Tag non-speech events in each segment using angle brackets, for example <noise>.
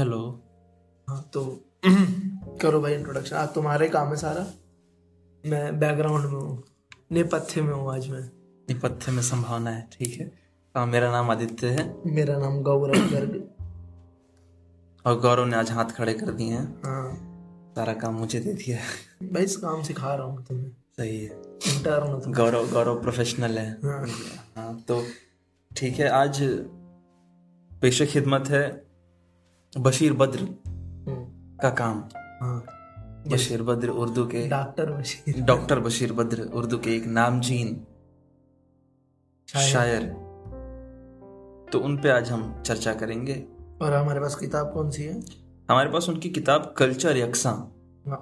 Hello हाँ तो <clears throat> करो भाई इंट्रोडक्शन आज तुम्हारे काम है सारा। मैं बैकग्राउंड में हूँ। नेपथ्य में हूँ आज मैं। निपथ्य में संभावना है ठीक है। हाँ मेरा नाम आदित्य है। मेरा नाम गौरव गर्ग। और गौरव ने आज हाथ खड़े कर दिए हैं। हाँ। सारा काम मुझे दे दिया है। भाई इस काम सिखा रहा हूँ तुम्हें। सही है। गौरव गौरव प्रोफेशनल है। हाँ। हाँ तो ठीक है आज पेशे खिदमत है। बशीर बद्र हम्म, का काम। हाँ। बशीर बद्र उर्दू के डॉक्टर बशीर। डॉक्टर बशीर बद्र उर्दू के एक नामचीन शायर। तो उन पे आज हम चर्चा करेंगे। और हमारे पास किताब कौन सी है? हमारे पास उनकी किताब कल्चर यकसा।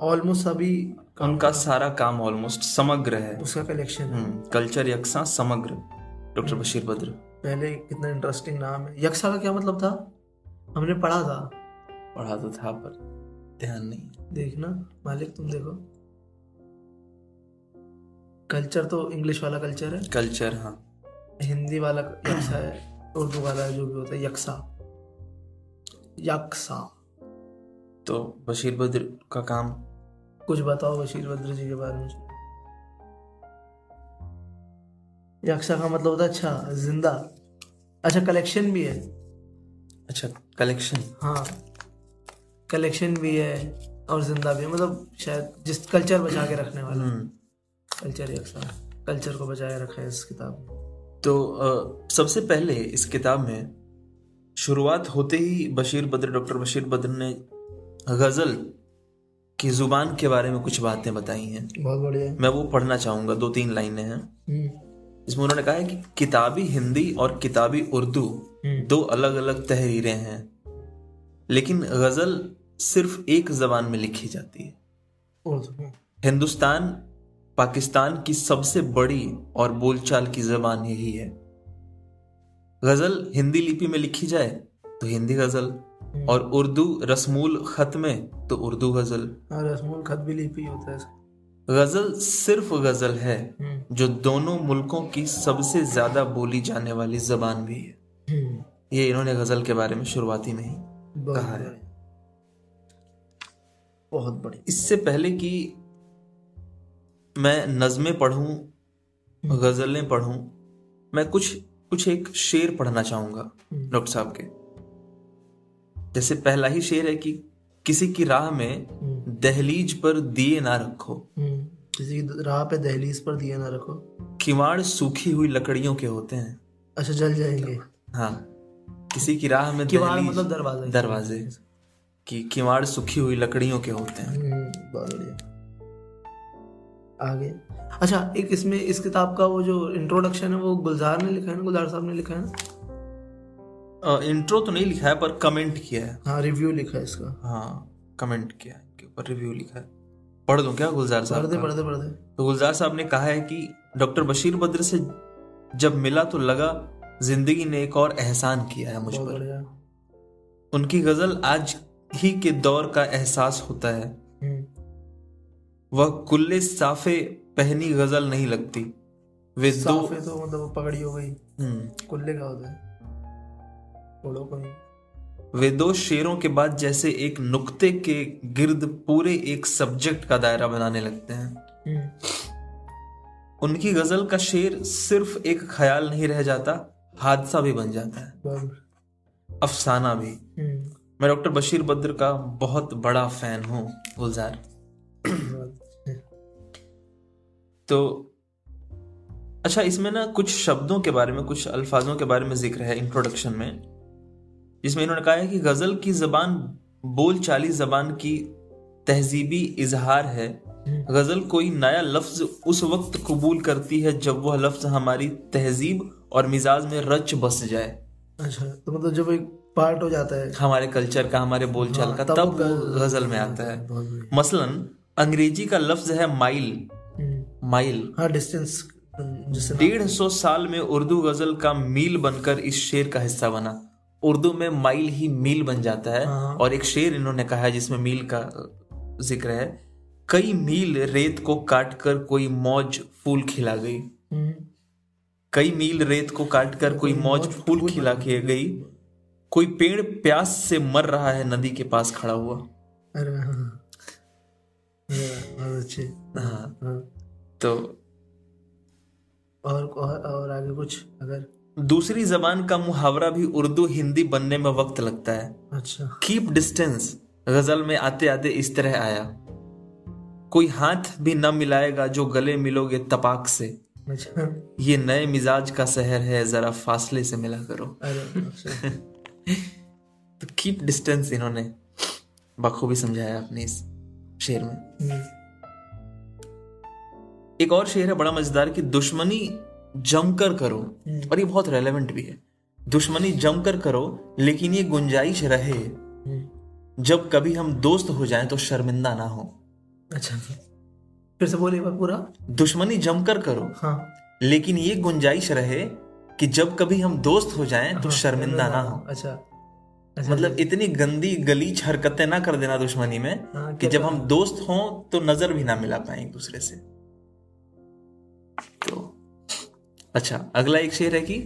ऑलमोस्ट अभी उनका सारा काम ऑलमोस्ट समग्र है। उसका कलेक्शन है। हम्म, कल्चर यकसा समग्र डॉक्टर बशीर बद्र। पहले कितना इंटरेस्टिंग नाम है। यक्षा का क्या मतलब था? हमने पढ़ा था। पढ़ा तो था पर ध्यान नहीं। देखना मालिक तुम देखो। कल्चर तो इंग्लिश वाला कल्चर है। कल्चर हाँ। हिंदी वाला यक्षा है उर्दू वाला जो भी होता है यक्षा यक्षा तो बशीर बद्र का काम? कुछ बताओ बशीर बद्र जी के बारे में। यक्षा का मतलब होता है अच्छा ज़िंदा। अच्छा कलेक्शन भी है। अच्छा कलेक्शन हाँ कलेक्शन भी है और ज़िंदा भी है। मतलब शायद जिस कल्चर बचा के रखने वाला कल्चर यक्षा कल्चर को बचाए रखा है इस किताब में तो अ, सबसे पहले इस किताब में शुरुआत होते ही बशीर बद्र डॉक्टर बशीर बद्र ने गज़ल की ज़ुबान के बारे में कुछ बातें बताई हैं। बहुत बढ़िया। मैं वो पढ़ना चाहूँगा दो तीन लाइनें हैं। हम्म, इसमें उन्होंने कहा है कि किताबी हिंदी और किताबी उर्दू हम्म, दो अलग अलग तहरीरें हैं लेकिन गज़ल सिर्फ़ एक जबान में लिखी जाती है। हिंदुस्तान पाकिस्तान की सबसे बड़ी और बोलचाल की जबान यही है। गज़ल हिंदी लिपि में लिखी जाए तो हिंदी गज़ल और उर्दू रसमूल खत में तो उर्दू गज़ल। हाँ रसमूल खत भी लिपि होता है। गज़ल सिर्फ़ गज़ल है हम्म, जो दोनों मुल्कों की सबसे ज़्यादा बोली जाने वाली जबान भी है। हम्म, ये इन्होंने गज़ल के बारे में शुरुआती में ही कहा है। बहुत बढ़िया। इससे पहले कि मैं नज़में पढ़ूं गजलें पढ़ूं मैं कुछ कुछ एक शेर पढ़ना चाहूँगा हम्म। डॉक्टर साहब के। जैसे पहला ही शेर है कि किसी की राह में हम्म, दहलीज पर दिए ना रखो। हम्म, किसी की राह पे दहलीज पर दिए ना रखो। किवाड़ सूखी हुई लकड़ियों के होते हैं। अच्छा जल जाएँगे। हाँ किसी की राह में किवाड़ मतलब दरवाज़ा। दरवाजे। कि किवाड़ सूखी हुई लकड़ियों के होते हैं। हम्म, बहुत बढ़िया। आगे। अच्छा एक इसमें इस किताब का वो जो इंट्रोडक्शन है वो गुलजार ने लिखा है ना? गुलजार साहब ने लिखा है ना? इंट्रो तो नहीं लिखा है पर कमेंट किया है। हाँ रिव्यू लिखा है इसका। हाँ कमेंट किया है। ऊपर रिव्यू लिखा है। पढ़ दूँ क्या गुलजार साहब पढ़ते का? पढ़ते पढ़ते तो गुलजार साहब ने कहा है कि डॉक्टर बशीर बद्र से जब मिला तो लगा ज़िंदगी ने एक और एहसान किया है मुझ पर। उनकी गज़ल आज ही के दौर का एहसास होता है। हम्म, वह कुल्ले साफे पहनी गज़ल नहीं लगती। वे दो तो मतलब पगड़ी हो गई। हम्म, कुल्ले का होता है। वे दो शेरों के बाद जैसे एक नुक्ते के गिर्द पूरे एक सब्जेक्ट का दायरा बनाने लगते हैं। हम्म, उनकी गज़ल का शेर सिर्फ़ एक ख्याल नहीं रह जाता हादसा भी बन जाता है। अफसाना भी। हम्म, मैं डॉक्टर बशीर बद्र का बहुत बड़ा फ़ैन हूँ गुलजार। तो अच्छा इसमें ना कुछ शब्दों के बारे में कुछ अल्फाजों के बारे में ज़िक्र है इंट्रोडक्शन में। जिसमें इन्होंने कहा है कि गज़ल की जबान बोल चाली जबान की तहजीबी इजहार है। गज़ल कोई नया लफ्ज उस वक्त कबूल करती है जब वह लफ्ज हमारी तहजीब और मिजाज में रच बस जाए। अच्छा तो मतलब जब एक पार्ट हो जाता है। हमारे कल्चर का हमारे बोलचाल हाँ, का तब वो गज़ल में आता है। मसलन अंग्रेज़ी का लफ्ज है माइल। हम्म, माइल। हाँ डिस्टेंस डेढ़ सौ साल में उर्दू गज़ल का मील बनकर इस शेर का हिस्सा बना। उर्दू में माइल ही मील बन जाता है। हाँ। और एक शेर इन्होंने कहा है जिसमें मील का ज़िक्र है कई मील रेत को काटकर कोई मौज फूल खिला गई। हम्म, कई मील रेत को काटकर कोई मौज फूल खिला के गई। कोई पेड़ प्यास से मर रहा है नदी के पास खड़ा हुआ। अरे हाँ। बहुत अच्छे। हाँ। हाँ। तो और, और आगे कुछ अगर दूसरी जबान का मुहावरा भी उर्दू हिंदी बनने में वक्त लगता है। अच्छा। कीप डिस्टेंस गज़ल में आते आते इस तरह आया। कोई हाथ भी न मिलाएगा जो गले मिलोगे तपाक से। अच्छा। ये नए मिजाज का शहर है जरा फासले से मिला करो। अच्छा। <laughs> तो कीप डिस्टेंस इन्होंने बखूबी समझाया अपने इस शेर में। हम्म, एक और शेर है बड़ा मज़ेदार कि दुश्मनी जमकर करो। और ये बहुत रेलेवेंट भी है। दुश्मनी जमकर करो लेकिन ये गुंजाइश रहे। हम्म, जब कभी हम दोस्त हो जाएँ तो शर्मिंदा ना हो। अच्छा। फिर से बोलिए पूरा। दुश्मनी जमकर करो हाँ। लेकिन ये गुंजाइश रहे कि जब कभी हम दोस्त हो जाएँ तो हाँ, शर्मिंदा ना हो। अच्छा। अच्छा। मतलब इतनी गंदी गलीच हरकतें ना कर देना दुश्मनी में हाँ, कि जब हम दोस्त हों तो नज़र भी ना मिला पाए एक दूसरे से। अच्छा अगला एक शेर है कि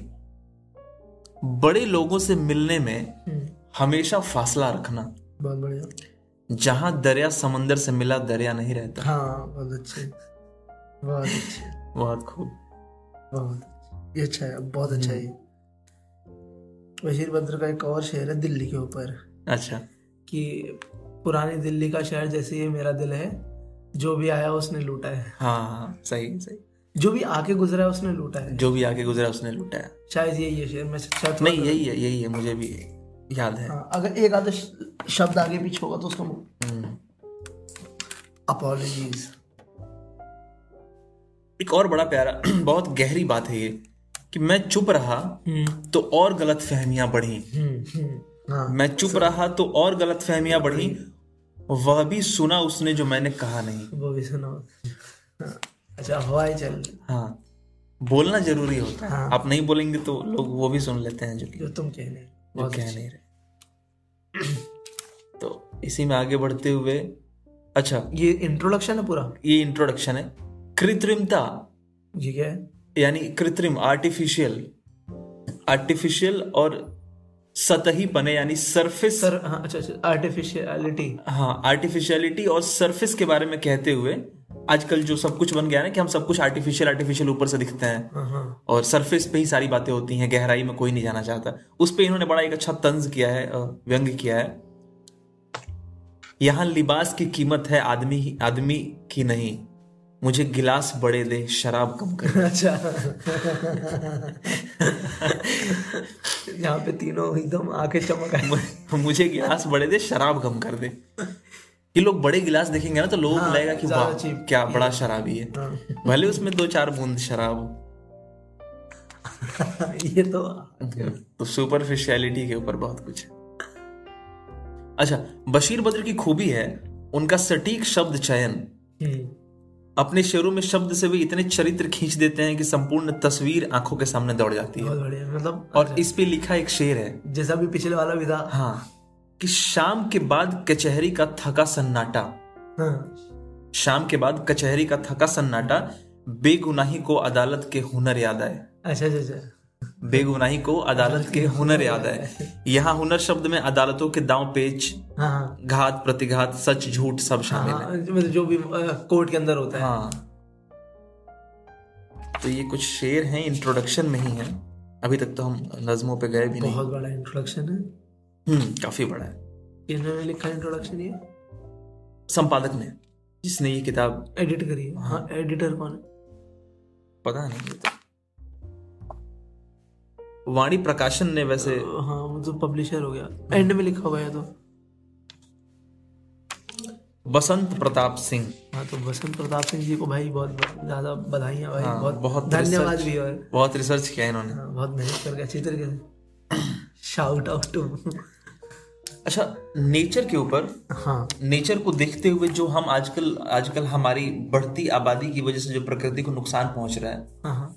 बड़े लोगों से मिलने में हम्म, हमेशा फासला रखना। बहुत बढ़िया। जहाँ दरिया समंदर से मिला दरिया नहीं रहता। हाँ बहुत अच्छे। बहुत अच्छे। बहुत खूब। बहुत ये अच्छा है बहुत अच्छा है बशीर बद्र का एक और शेर है दिल्ली के ऊपर। अच्छा। कि पुरानी दिल्ली का शहर जैसे ये मेरा दिल है जो भी आया उसने लूटा है। हाँ हाँ सही सही। जो भी आके गुजरा है उसने लूटा है। जो भी आगे गुजरा उसने लुटाया शायद यही है शेर में शायद नहीं यही है यही है मुझे भी याद है। हाँ, अगर एक आधा शब्द आगे पीछे होगा तो उसका हम्म। अपॉलॉजीज एक और बड़ा प्यारा <clears throat> बहुत गहरी बात है ये कि मैं चुप रहा तो और गलत फहमियाँ बढ़ी। हाँ मैं चुप रहा तो और गलत फहमियाँ बढ़ी। वह भी सुना उसने जो मैंने कहा नहीं। वो भी सुना। हाँ, अच्छा हवाई चल हाँ बोलना ज़रूरी होता है। हाँ। आप नहीं बोलेंगे तो लोग वो भी सुन लेते हैं जो जो तुम कहने वो बहुत कह नहीं रहे। तो इसी में आगे बढ़ते हुए अच्छा। ये इंट्रोडक्शन है पूरा? ये इंट्रोडक्शन है। कृत्रिमता। ये क्या है। यानी कृत्रिम आर्टिफिशियल आर्टिफिशियल और सतही पने यानी सरफेस सर हाँ अच्छा अच्छा आर्टिफिशियलिटी हाँ आर्टिफिशियलिटी और सरफेस के बारे में कहते हुए आजकल जो सब कुछ बन गया ना कि हम सब कुछ आर्टिफिशियल आर्टिफिशियल ऊपर से दिखते हैं। हाँ। और सरफेस पे ही सारी बातें होती हैं गहराई में कोई नहीं जाना चाहता। उस पे इन्होंने बड़ा एक अच्छा तंज किया है व्यंग किया है। यहाँ लिबास की कीमत है आदमी आदमी की नहीं। मुझे गिलास बड़े दे शराब कम कर। <laughs> अच्छा। <laughs> यहाँ पे तीनों एकदम आके चमक मुझे गिलास बड़े दे शराब कम कर दे। <laughs> ये लोग बड़े गिलास देखेंगे ना तो लोगों को हाँ, लगेगा कि वाह क्या बड़ा शराबी है हाँ। भले उसमें दो चार बूंद शराब हो। <laughs> ये तो तो सुपरफिशियलिटी के ऊपर बहुत कुछ है। अच्छा बशीर बद्र की खूबी है उनका सटीक शब्द चयन। हम्म, अपने शेरों में शब्द से भी इतने चरित्र खींच देते हैं कि संपूर्ण तस्वीर आँखों के सामने दौड़ जाती है। मतलब और इस पे लिखा एक शेर है। जैसा भी पिछले वाला भी था। हाँ। कि शाम के बाद कचहरी का थका सन्नाटा। हाँ, शाम के बाद कचहरी का थका सन्नाटा बेगुनाही को अदालत के हुनर याद आए। अच्छा अच्छा अच्छा। बेगुनाही को अदालत के <laughs> हुनर याद आए। यहाँ हुनर शब्द में अदालतों के दांव पेच हाँ हाँ। घात प्रतिघात सच झूठ सब शामिल है। हाँ, मतलब जो भी कोर्ट के अंदर होता है। हाँ। तो ये कुछ शेर हैं इंट्रोडक्शन में ही है। अभी तक तो हम नज्मों पे गए भी बहुत नहीं। बहुत बड़ा इंट्रोडक्शन है। काफ़ी बड़ा है। इन्होंने लिखा इंट्रोडक्शन ये? संपादक ने जिसने ये किताब एडिट करी है। हाँ। एडिटर कौन है? पता नहीं तो। वाणी प्रकाशन ने वैसे हाँ वो तो पब्लिशर हो गया। एंड में लिखा हुआ है तो। बसंत प्रताप सिंह। हाँ तो बसंत प्रताप सिंह जी को भाई बहुत बहुत ज़्यादा बधाइयाँ भाई। हाँ, बहुत बहुत धन्यवाद भी और बहुत रिसर्च किया इन्होंने। हाँ, बहुत मेहनत करके अच्छी तरीके से। शाउट आउट टू अच्छा नेचर के ऊपर हाँ। नेचर को देखते हुए जो हम आजकल आजकल हमारी बढ़ती आबादी की वजह से जो प्रकृति को नुकसान पहुँच रहा है हाँ हाँ।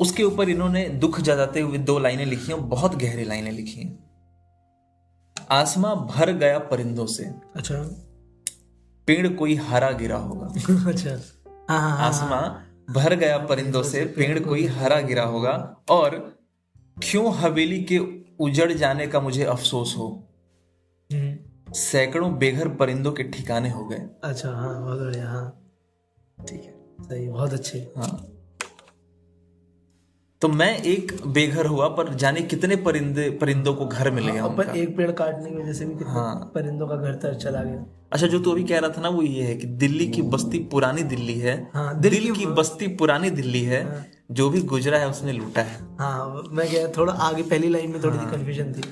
उसके ऊपर इन्होंने दुख जताते हुए दो लाइनें लिखी हैं बहुत गहरी लाइनें लिखी हैं। आसमां भर गया परिंदों से अच्छा। पेड़ कोई हरा गिरा होगा। <laughs> अच्छा। हाँ। आसमां भर गया परिंदों से पेड़ कोई हरा गिरा होगा और क्यों हवेली के उजड़ जाने का मुझे अफसोस हो? सैकड़ों बेघर परिंदों के ठिकाने हो गए। अच्छा हाँ बहुत बढ़िया हाँ। ठीक है। सही बहुत अच्छे। हाँ। तो मैं एक बेघर हुआ पर जाने कितने परिंदे परिंदों को घर मिल गया और पर। एक पेड़ काटने की वजह से भी कितने हाँ। परिंदों का घर तर चला गया। अच्छा जो तू अभी कह रहा था ना वो ये है कि दिल्ली की बस्ती पुरानी दिल्ली है। हाँ, दिल दिल्ली की की बस्ती पुरानी दिल्ली है। हाँ, जो भी गुजरा है उसने लूटा है। हाँ मैं गया थोड़ा आगे पहली लाइन में थोड़ी सी कंफ्यूजन थी।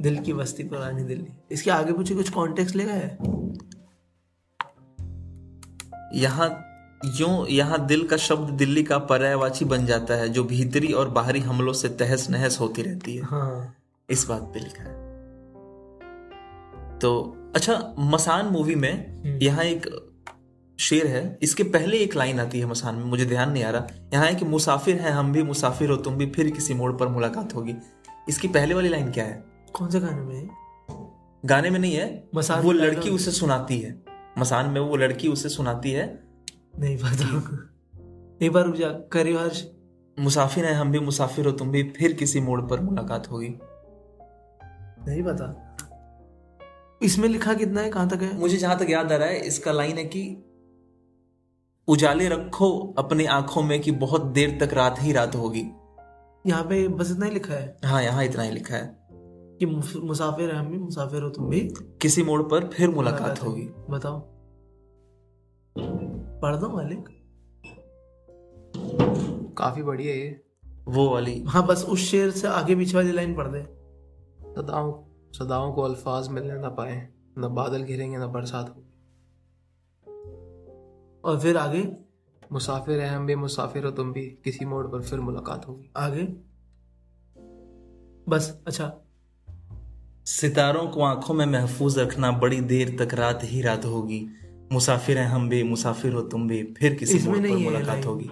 दिल की बस्ती पुरानी दिल्ली। इसके आगे पूछे कुछ कॉन्टेक्स्ट लेगा है यहाँ यूँ यहाँ दिल का शब्द दिल्ली का पर्यायवाची बन जाता है जो भीतरी और बाहरी हमलों से तहस नहस होती रहती है। हाँ। इस बात पे लिखा है। तो अच्छा मसान मूवी में यहाँ एक शेर है। इसके पहले एक लाइन आती है मसान में मुझे ध्यान नहीं आ रहा। यहाँ है कि मुसाफिर हैं हम भी मुसाफिर हो तुम भी फिर किसी मोड़ पर मुलाकात होगी। इसकी पहले वाली लाइन क्या है? कौन से गाने में? गाने में नहीं है। मसान वो लड़की। उसे सुनाती है। मसान में वो लड़की उसे सुनाती है। नहीं पता। एक बार रुक जा। करियो हर्ष। मुसाफिर हैं हम भी मुसाफिर हो तुम भी फिर किसी मोड़ पर मुलाकात होगी। नहीं पता। इसमें लिखा कितना है? कहाँ तक है? मुझे जहाँ तक याद आ रहा है इसका लाइन है कि उजाले रखो अपनी आँखों में कि बहुत देर तक रात ही रात होगी। यहाँ पे बस इतना ही लिखा है? हाँ यहाँ इतना ही लिखा है। कि मुसाफिर है हम भी मुसाफिर हो तुम भी। किसी मोड़ पर फिर मुलाकात होगी। बताओ। पढ़ दो मालिक। काफ़ी बढ़िया है ये वो वाली। हाँ बस उस शेर से आगे पीछे वाली लाइन पढ़ दे। सदाओं सदाओं को अल्फाज मिलने ना पाए ना बादल घिरेंगे ना बरसात होगी। और फिर आगे? मुसाफिर है हम भी मुसाफिर हो तुम भी किसी मोड़ पर फिर मुलाकात होगी। आगे? बस अच्छा। सितारों को आँखों में महफूज रखना बड़ी देर तक रात ही रात होगी। मुसाफिर हैं हम भी मुसाफिर हो तुम भी। फिर किसी मोड़ पर मुलाकात होगी।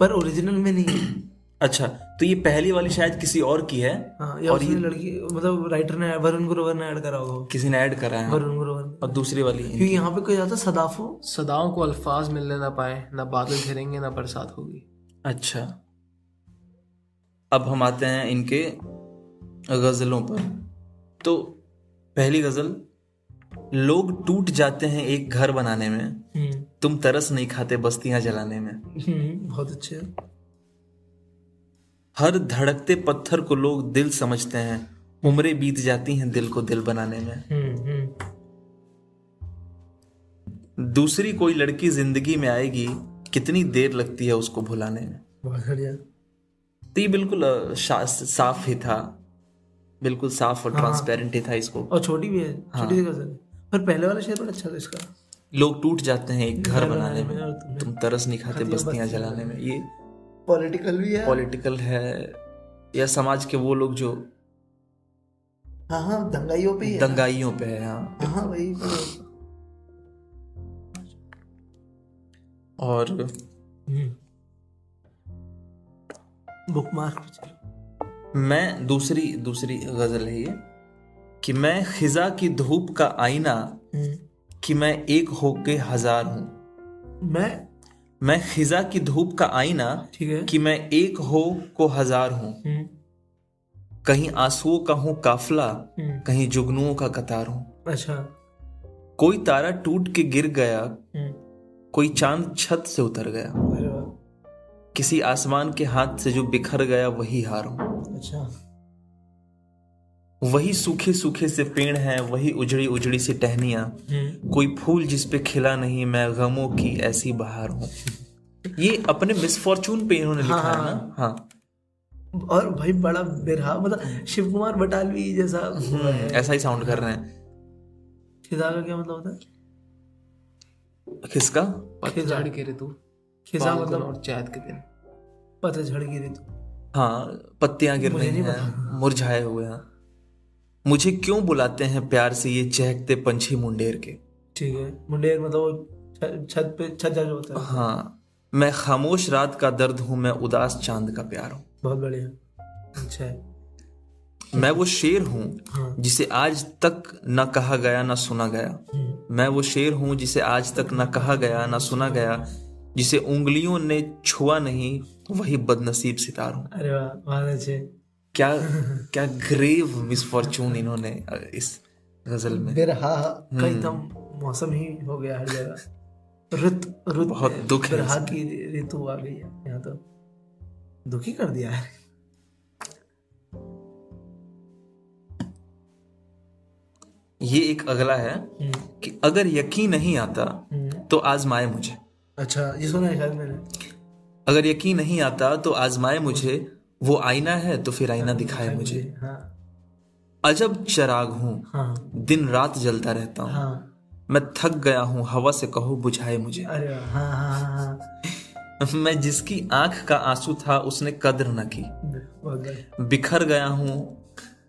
पर ओरिजिनल में नहीं है। अच्छा तो ये पहली वाली शायद किसी और की है? हाँ और ये लड़की मतलब राइटर ने वरुण ग्रोवर ने ऐड करा होगा। किसी ने ऐड करा है। वरुण ग्रोवर और दूसरी वाली क्योंकि यहाँ पे कोई जाता सदाफो सदाओं को अल्फाज मिलने ना पाए ना बादल घिरेंगे ना बरसात होगी। अच्छा। अब हम आते हैं इनके गजलों पर। तो पहली गज़ल लोग टूट जाते हैं एक घर बनाने में। हम्म। तुम तरस नहीं खाते बस्तियाँ जलाने में। हम्म, बहुत अच्छे हर धड़कते पत्थर को लोग दिल समझते हैं। उम्रें बीत जाती हैं दिल को दिल बनाने में। हम्म दूसरी कोई लड़की ज़िंदगी में आएगी कितनी देर लगती है उसको भुलाने में। बहुत बढ़िया। तो ये बिल्कुल साफ़ ही था। बिल्कुल साफ़ और ट्रांसपेरेंट ही था इसको। और छोटी भी है छोटी सी पर पहले वाला शेर बड़ा अच्छा था इसका। लोग टूट जाते हैं एक घर बनाने में। तुम तरस नहीं खाते बस्तियाँ जलाने में। ये पॉलिटिकल भी है। पॉलिटिकल है या समाज के वो लोग जो हाँ हाँ दंगाइयों पे है दंगाइयों पे है हाँ। हाँ वही और बुक मार्क मैं दूसरी दूसरी गज़ल है ये कि मैं खिजा की धूप का आईना कि मैं एक होके हज़ार हूँ। मैं? मैं खिजा की धूप का आईना ठीक है। कि मैं एक हो को हज़ार हूँ। हम्म, कहीं आंसुओं का हूँ काफला हम्म, कहीं जुगनुओं का कतार हूँ। अच्छा। कोई तारा टूट के गिर गया हम्म, कोई चाँद छत से उतर गया। किसी आसमान के हाथ से जो बिखर गया वही हार। हूँ अच्छा। वही सूखे सूखे से पेड़ हैं वही उजड़ी उजड़ी सी टहनियाँ। हम्म, कोई फूल जिस पे खिला नहीं मैं गमों की ऐसी बहार हूँ। ये अपने मिसफॉर्चून पे इन्होंने लिखा है ना? हाँ। और भाई बड़ा बिरहा मतलब शिव कुमार बटालवी जैसा ऐसा ही साउंड कर रहे हैं। खिजा का क्या मतलब होता है? किसका? पतझड़ के ऋतु। खिजा मतलब और चैत के दिन। पतझड़ की ऋतु हाँ पत्तियाँ गिर रही हैं मुरझाए हुए हैं। मुझे क्यों बुलाते हैं प्यार से ये चहकते पंछी मुंडेर के? ठीक है मुंडेर मतलब वो छत पे छज्जा जो होता है। हाँ मैं खामोश रात का दर्द हूँ मैं उदास चाँद का प्यार हूँ। बहुत बढ़िया। अच्छा। है मैं वो शेर हूँ हाँ। जिसे आज तक न कहा गया न सुना गया। हम्म, मैं वो शेर हूँ जिसे आज तक न कहा गया न सुना गया। जिसे उंगलियों ने छुआ नहीं वही बदनसीब सितार हूँ। अरे वाह बहुत अच्छे। क्या <laughs> क्या ग्रेव मिसफॉर्चून इन्होंने इस गज़ल में। बिरहा का एकदम मौसम ही हो गया हर जगह। रुत रुत बहुत दुख है बिरहा की ऋतु आ गई है यहाँ तो दुखी कर दिया है। ये एक अगला है हम्म, कि अगर यकीन नहीं आता हम्म। तो आजमाए मुझे। अच्छा ये सुना है शायद मैंने अगर यकीन नहीं आता तो आजमाए मुझे वो आईना है तो फिर आईना दिखाए मुझे। हाँ। अजब चराग हूँ हाँ। दिन रात जलता रहता हूँ। हाँ। मैं थक गया हूँ हवा से कहो बुझाए मुझे। अरे हाँ हाँ हाँ हाँ। <laughs> मैं जिसकी आँख का आँसू था उसने कद्र न की। बिखर गया हूँ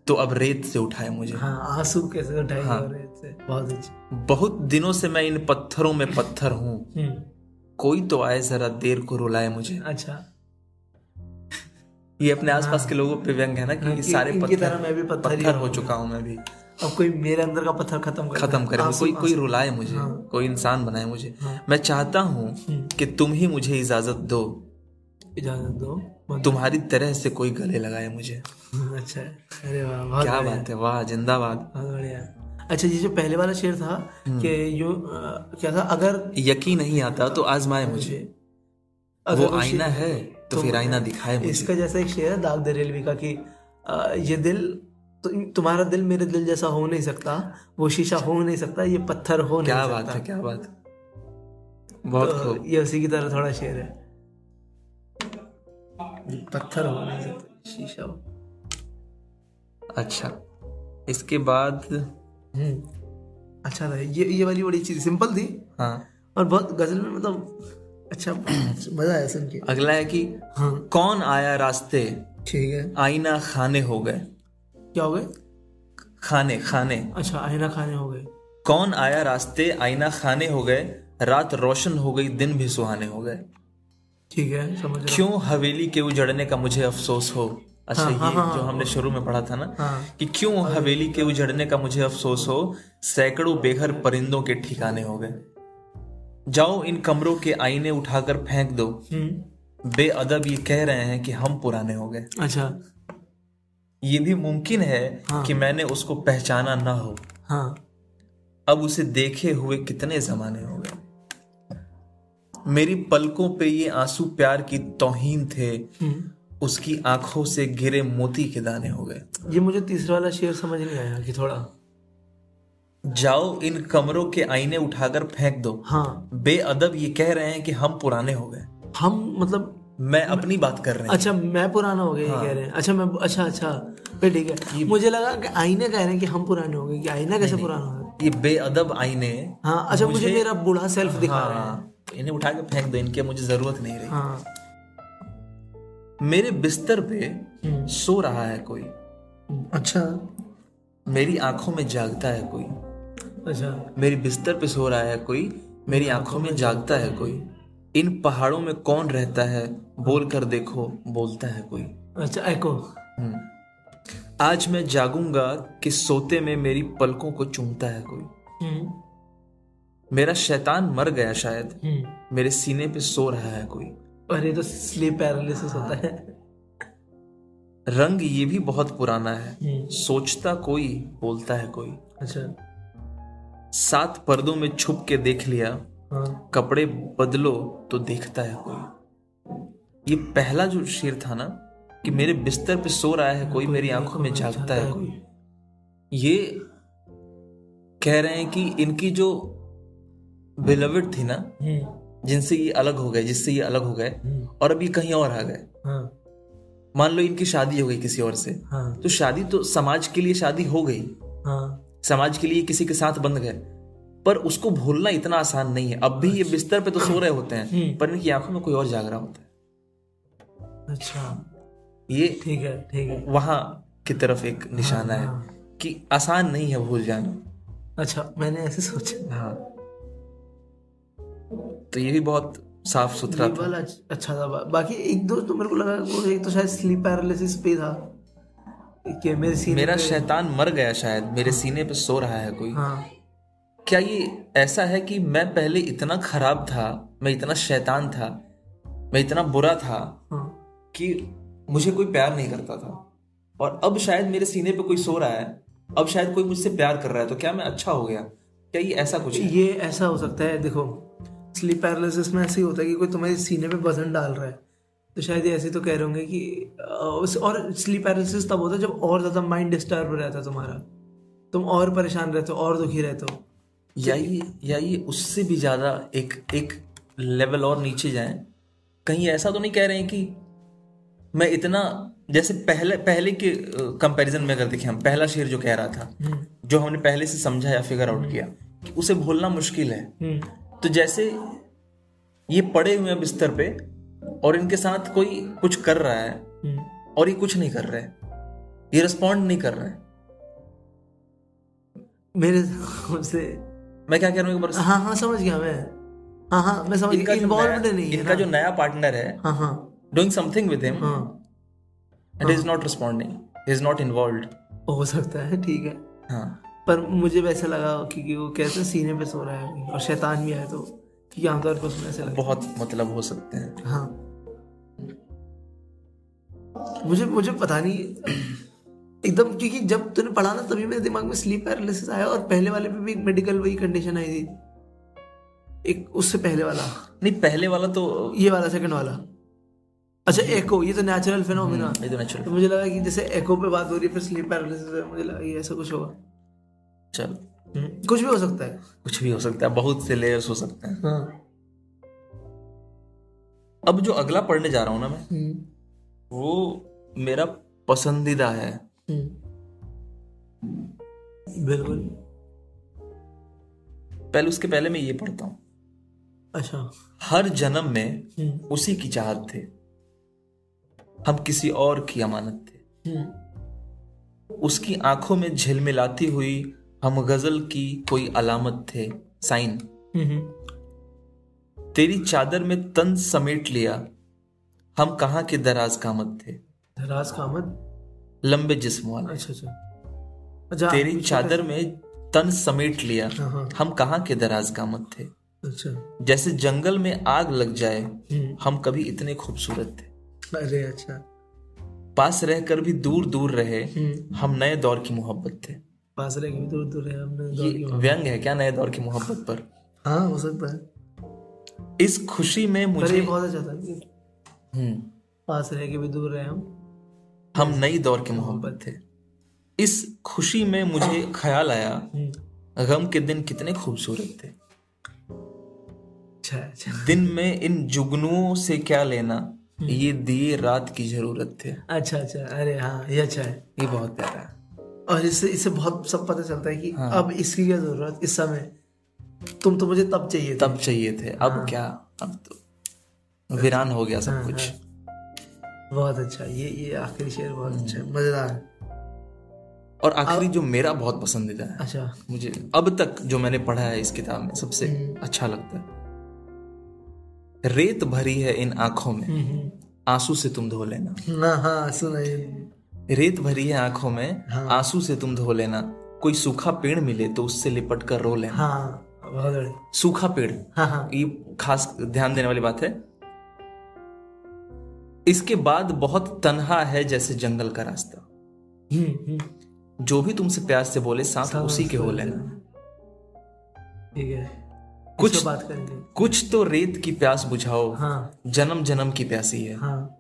तो अब रेत से उठाए मुझे। हाँ आँसू कैसे उठाए हाँ। और इससे बहुत अच्छी। बहुत दिनों से मैं इन पत्थरों में पत्थर हूँ। हम्म, कोई तो आए जरा देर को रुलाए मुझे। अच्छा। ये अपने आसपास के लोगों पे व्यंग है ना हाँ, कि कि सारे पत्थर मैं भी पत्थर पत्थर हो चुका हूँ मैं भी। अब कोई मेरे अंदर का पत्थर खत्म कर खत्म करे कोई कोई रुलाए मुझे हाँ। कोई इंसान बनाए मुझे। हाँ। मैं चाहता हूँ हम्म। कि तुम ही मुझे इजाज़त दो। इजाज़त दो? तुम्हारी तरह से कोई गले लगाए मुझे। अच्छा। अरे वाह क्या बात है वाह जिंदाबाद। बहुत बढ़िया। अच्छा ये जो पहले वाला शेर था हम्म। कि यो अ, क्या था? अगर यकीन नहीं आता तो आजमाए मुझे। अगर वो आईना है तो फिर आईना दिखाए मुझे। इसका जैसा एक शेर है दाग दे रेलवे का कि ये दिल तो तुम्हारा दिल मेरे दिल जैसा हो नहीं सकता वो शीशा हो नहीं सकता ये पत्थर हो नहीं क्या सकता। बात है क्या बात। बहुत तो ये उसी की तरह थोड़ा शेर है। पत्थर हो नहीं सकता शीशा हो। अच्छा इसके बाद हम्म। अच्छा था ये ये वाली बड़ी चीज़ सिंपल थी। हाँ। और बहुत गज़ल में मतलब अच्छा मज़ा आया सुन के। अगला है कि हाँ। कौन आया रास्ते? ठीक है। आईना खाने हो गए। क्या हो गए? खाने खाने। अच्छा आईना खाने हो गए। कौन आया रास्ते? आईना खाने हो गए। रात रोशन हो गई दिन भी सुहाने हो गए। ठीक है समझ क्यों हवेली के उजड़ने का मुझे अफसोस हो? अच्छा हाँ, ये हाँ, हाँ, जो हमने शुरू में पढ़ा था ना हाँ। कि क्यों हवेली के उजड़ने का मुझे अफसोस हो सैकड़ों बेघर परिंदों के ठिकाने हो गए। जाओ इन कमरों के आईने उठाकर फेंक दो। हम्म। बेअदब ये कह रहे हैं कि हम पुराने हो गए। अच्छा। ये भी मुमकिन है हाँ। कि मैंने उसको पहचाना ना हो। हाँ। अब उसे देखे हुए कितने जमाने हो गए। मेरी पलकों पे ये आँसू प्यार की तौहीन थे। हम्म। उसकी आँखों से गिरे मोती के दाने हो गए। ये मुझे तीसरा वाला शेर समझ नहीं आया कि थोड़ा। जाओ इन कमरों के आईने उठाकर फेंक दो। हाँ। बेअदब ये कह रहे हैं कि हम पुराने हो गए। हम मतलब मैं अपनी बात कर रहे हैं। अच्छा मैं पुराना हो गया ये कह रहे हैं। अच्छा मैं अच्छा अच्छा। फिर ठीक है। मुझे लगा कि आईने कह रहे हैं कि हम पुराने हो गए कि आईना कैसे पुराना हो गया? ये बेअदब आईने हाँ अच्छा मुझे मेरा बूढ़ा सेल्फ दिखा रहे हैं। हाँ तो इन्हें उठा के फेंक दो इनकी मुझे ज़रूरत नहीं रही। हाँ। मेरे बिस्तर पे हम्म, सो रहा है कोई। अच्छा। मेरी आँखों में जागता है कोई। अच्छा। मेरी बिस्तर पे सो रहा है कोई। मेरी आँखों में जागता है कोई। इन पहाड़ों में कौन रहता है बोल कर देखो बोलता है कोई। अच्छा एको हम्म। आज मैं जागूँगा कि सोते में मेरी पलकों को चूमता है कोई। हम्म, मेरा शैतान मर गया शायद। मेरे सीने पे सो रहा है कोई। और ये तो स्लीप पैरालिसिस होता है। रंग ये भी बहुत पुराना है। हम्म, सोचता कोई बोलता है कोई। अच्छा। सात पर्दों में छुप के देख लिया। हाँ। कपड़े बदलो तो देखता है कोई। ये पहला जो शेर था ना कि मेरे बिस्तर पे सो रहा है कोई मेरी आँखों में जागता है कोई। ये कह रहे हैं कि इनकी जो बिलविड थी ना हम्म, जिनसे ये अलग हो गए जिससे ये अलग हो गए हम्म, और अब ये कहीं और आ गए। हाँ। मान लो इनकी शादी हो गई किसी और से हाँ। तो शादी तो समाज के लिए शादी हो गई। हाँ। समाज के लिए किसी के साथ बंध गए। पर उसको भूलना इतना आसान नहीं है। अब भी ये बिस्तर पे तो सो रहे होते हैं हम्म। पर इनकी आँखों में कोई और जाग रहा होता है। अच्छा। ये ठीक है ठीक है। वहाँ की तरफ़ एक निशाना हाँ। कि आसान नहीं है भूल जाना। अच्छा मैंने ऐसे सोचा। हाँ। तो ये भी बहुत साफ़ सुथरा था। अच्छा था। बा, बाकी एक दो तो मेरे को लगा वो एक तो शायद स्लीप पैरालिसिस पे था। कि मेरे सीने मेरा पे- शैतान मर गया शायद मेरे सीने पे सो रहा है कोई। हाँ। क्या ये ऐसा है कि मैं पहले इतना खराब था मैं इतना शैतान था मैं इतना बुरा था हाँ। कि मुझे कोई प्यार नहीं करता था। और अब शायद मेरे सीने पे कोई सो रहा है अब शायद कोई मुझसे प्यार कर रहा है तो क्या मैं अच्छा हो गया? क्या ये ऐसा कुछ है? ये ऐसा हो सकता है देखो स्लीप पैरालिसिस में ऐसे ही होता है कि कोई तुम्हारे सीने पे वज़न डाल रहा है। तो शायद ये ऐसे तो कह रहे होंगे कि और स्लीप पैरालिसिस तब होता है जब और ज़्यादा माइंड डिस्टर्ब रहता है तुम्हारा। तुम और परेशान रहते हो और दुखी रहते हो। या ये या ये उससे भी ज़्यादा एक एक लेवल और नीचे जाएँ। कहीं ऐसा तो नहीं कह रहे हैं कि मैं इतना जैसे पहले पहले के कंपैरिजन में अगर देखें हम पहला शेर जो कह रहा था जो हमने पहले से समझा या फिगर आउट किया कि उसे भूलना मुश्किल है। हम्म। तो जैसे ये पड़े हुए हैं बिस्तर पे और इनके साथ कोई कुछ कर रहा है हम्म। और ये कुछ नहीं कर रहे ये रिस्पॉन्ड नहीं कर रहे। मेरे से मैं क्या कह रहा हूँ हाँ हाँ समझ गया मैं। हाँ हाँ मैं समझ इनका गया जो नया- नहीं इनका जो नया पार्टनर है हाँ हाँ। डूइंग समथिंग विद हिम हाँ। And is not responding is not involve हो सकता है ठीक है। हाँ। पर मुझे वैसे लगा क्योंकि वो कैसे सीने पे सो रहा है और शैतान भी आया तो आमतौर पर उसमें ऐसे बहुत मतलब हो सकते हैं। हाँ। मुझे मुझे पता नहीं एकदम क्योंकि जब तूने पढ़ा ना तभी मेरे दिमाग में स्लीप पैरालिसिस आया और पहले वाले पे भी एक मेडिकल वही कंडीशन आई थी। एक उससे पहले वाला। नहीं पहले वाला तो ये वाला सेकंड वाला। अच्छा एको ये तो नेचुरल फिनोमिना ये तो नेचुरल तो मुझे लगा कि जैसे एको पे बात हो रही है फिर स्लीप पैरालिसिस है मुझे लगा ये ऐसा कुछ होगा। चल। कुछ भी हो सकता है। कुछ भी हो सकता है बहुत से लेयर्स हो सकते हैं। हाँ। अब जो अगला पढ़ने जा रहा हूँ ना मैं हम्म, वो मेरा पसंदीदा है। हम्म। बिल्कुल। पहले उसके पहले मैं ये पढ़ता हूँ। अच्छा। हर जन्म में हम्म, उसी की चाहत थे। हम किसी और की अमानत थे। हम्म, उसकी आँखों में झिलमिलाती हुई हम गज़ल की कोई अलामत थे साइन। तेरी चादर में तन समेट लिया हम कहाँ के दराज कामत थे? राज कामत? लंबे जिस्म वाले। अच्छा अच्छा। अच्छा तेरी चादर में तन समेट लिया हाँ हाँ। हम कहाँ के दराज कामत थे? अच्छा। जैसे जंगल में आग लग जाए हम्म, हम कभी इतने खूबसूरत थे। अरे अच्छा। पास रहकर भी दूर दूर रहे हम्म, हम नए दौर की मोहब्बत थे। पास रह के भी दूर दूर है हमने व्यंग है क्या नए दौर की मोहब्बत पर? हाँ हो सकता है। इस खुशी में मुझे ये बहुत अच्छा था कि हम्म, पास रह के भी दूर रहे हम। हम नई दौर की मोहब्बत थे। इस खुशी में मुझे ख्याल आया हम्म, गम के दिन कितने खूबसूरत थे। अच्छा अच्छा। दिन में इन जुगनुओं से क्या लेना ये दिए रात की ज़रूरत थे। अच्छा अच्छा। अरे हाँ ये अच्छा है। ये बहुत प्यारा है। और इससे इससे बहुत सब पता चलता है कि हाँ। अब इसकी क्या ज़रूरत इस समय। तुम तो मुझे तब चाहिए थे। तब चाहिए थे। अब हाँ। क्या? अब तो वीरान हो गया सब हाँ, कुछ। हाँ। बहुत अच्छा। ये ये आखिरी शेर बहुत अच्छा है। मज़ेदार। है और आखिरी जो मेरा बहुत पसंदीदा है अच्छा। मुझे अब तक जो मैंने पढ़ा है इस किताब में सबसे अच्छा लगता है। रेत भरी है इन आँखों में हम्म, आँसू से तुम धो लेना। हम्म। हाँ हाँ सुना ये। रेत भरी है आँखों में हाँ। आँसू से तुम धो लेना। कोई सूखा पेड़ मिले तो उससे लिपट कर रो लेना। हाँ बहुत सूखा पेड़? हाँ हाँ। ये खास ध्यान देने वाली बात है। इसके बाद बहुत तनहा है जैसे जंगल का रास्ता। हम्म, हम्म। जो भी तुमसे प्यार से बोले साथ उसी के हो लेना। ठीक है। कुछ- कुछ बात करेंगे। कुछ तो रेत की प्यास बुझाओ। हाँ। जन्म जन्म की प्यासी है। हाँ।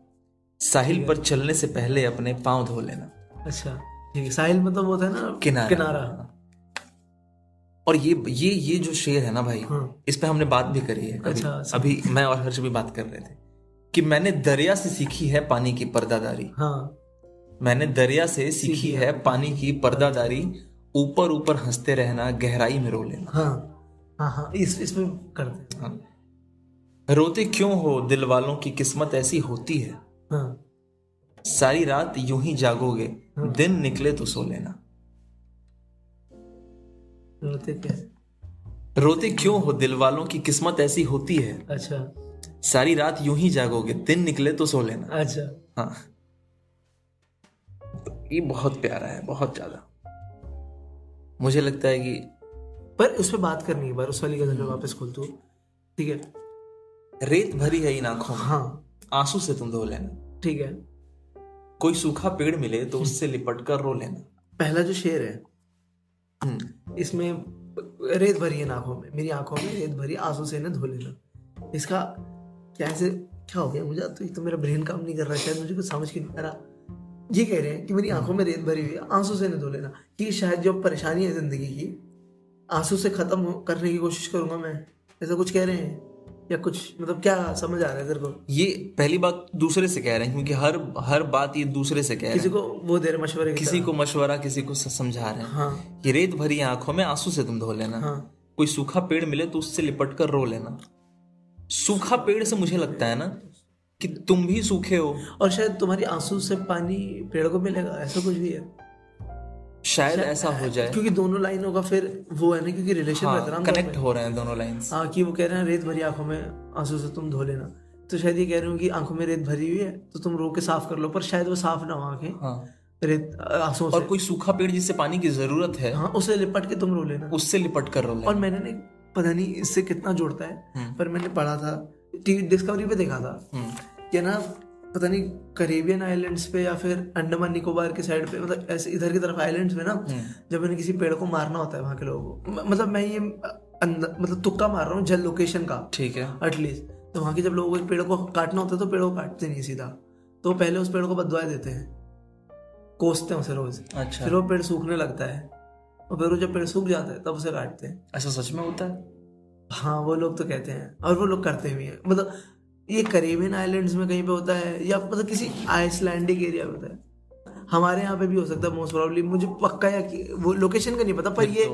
साहिल पर चलने से पहले अपने पाँव धो लेना। अच्छा ठीक है साहिल मतलब वो था ना किनारा। किनारा। और ये ये ये जो शेर है ना भाई हाँ। इस पे हमने बात भी करी है कभी। अच्छा, अच्छा। अभी मैं और हर्ष भी बात कर रहे थे कि मैंने दरिया से सीखी है पानी की पर्दादारी। हाँ। मैंने दरिया से सीखी है। पानी की पर्दादारी ऊपर ऊपर हँसते रहना गहराई में रो लेना। हाँ हाँ हाँ इस इसमें करते हैं। हाँ। रोते क्यों हो दिल वालों की किस्मत ऐसी होती है? हाँ। सारी रात यूँ ही जागोगे दिन निकले तो सो लेना। रोते कैसे रोते क्यों हो? दिल वालों की किस्मत ऐसी होती है। अच्छा। सारी रात यूँ ही जागोगे दिन निकले तो सो लेना। अच्छा। हाँ। तो ये बहुत प्यारा है बहुत ज़्यादा। मुझे लगता है कि पर उस पर बात करनी है बार उस वाली गज़ल पे वापस खोल तू। ठीक है। रेत भरी है इन आँखों में। हाँ। आँसू से तुम धो लेना। ठीक है। कोई सूखा पेड़ मिले तो उससे लिपट कर रो लेना। पहला जो शेर है हम्म, इसमें रेत भरी है आँखों में मेरी आँखों में रेत भरी आँसू से इन्हें धो लेना। इसका कैसे क्या हो गया? मुझे तो एक तो मेरा ब्रेन काम नहीं कर रहा शायद मुझे कुछ समझ के नहीं आ रहा। ये कह रहे हैं कि मेरी आँखों में रेत भरी हुई है आँसू से धो लेना। कि शायद जो परेशानी है ज़िंदगी की आँसू से खत्म करने की कोशिश करूँगा मैं ऐसा कुछ कह रहे हैं? या कुछ मतलब क्या समझ आ रहा है तेरे को? ये पहली बात दूसरे से कह रहे हैं क्योंकि हर हर बात ये दूसरे से कह रहे किसी हैं। को वो दे रहे मशवरे की किसी को मशवरा किसी को स- समझा रहे हैं। हाँ। कि रेत भरी आँखों में आँसू से तुम धो लेना। हाँ। कोई सूखा पेड़ मिले तो उससे लिपट कर रो लेना। सूखा पेड़ से मुझे लगता है ना कि तुम भी सूखे हो। और शायद तुम्हारी आँसू से पानी पेड़ को मिलेगा ऐसा कुछ भी है। शायद ऐसा हो जाए। क्योंकि दोनों लाइनों का फिर वो है ना क्योंकि रिलेशन हाँ कनेक्ट हो। रहे हैं दोनों लाइंस हाँ कि वो कह रहे हैं रेत भरी आँखों में आँसू से तुम धो लेना। तो शायद ये कह रहे हो कि आँखों में रेत भरी हुई है तो तुम रो के साफ़ कर लो पर शायद वो साफ़ ना हो आँखें। हाँ। रेत आँसू और कोई सूखा पेड़ जिससे पानी की ज़रूरत है हाँ उसे लिपट के तुम रो लेना। उससे लिपट कर रो और मैंने ना पता नहीं इससे कितना जोड़ता है हम्म। पर मैंने पढ़ा था टीवी डिस्कवरी पे देखा था हम्म, कि ना पता नहीं करेबियन आइलैंड्स पे या फिर अंडमान निकोबार के साइड पे मतलब ऐसे इधर की तरफ़ आइलैंड्स में ना हम्म। जब उन्हें किसी पेड़ को मारना होता है वहाँ के लोगों को मतलब मैं ये मतलब तुक्का मार रहा हूँ जल लोकेशन का। ठीक है। एटलीस्ट तो वहाँ के जब लोगों को एक पेड़ को काटना होता है तो पेड़ को काटते नहीं सीधा। तो पहले उस पेड़ को बदवाए देते हैं। कोसते हैं उसे रोज। अच्छा। फिर वो पेड़ सूखने लगता है। और फिर वो जब पेड़ सूख जाता है तब उसे काटते हैं। ऐसा सच में होता है? हाँ वो लोग तो कहते हैं। और वो लोग करते भी हैं। मतलब ये करेबियन आइलैंड्स में कहीं पे होता है या मतलब किसी आइसलैंडिक एरिया में होता है। हमारे यहाँ पे भी हो सकता है मोस्ट प्रॉब्ली मुझे पक्का या वो लोकेशन का नहीं पता पर ये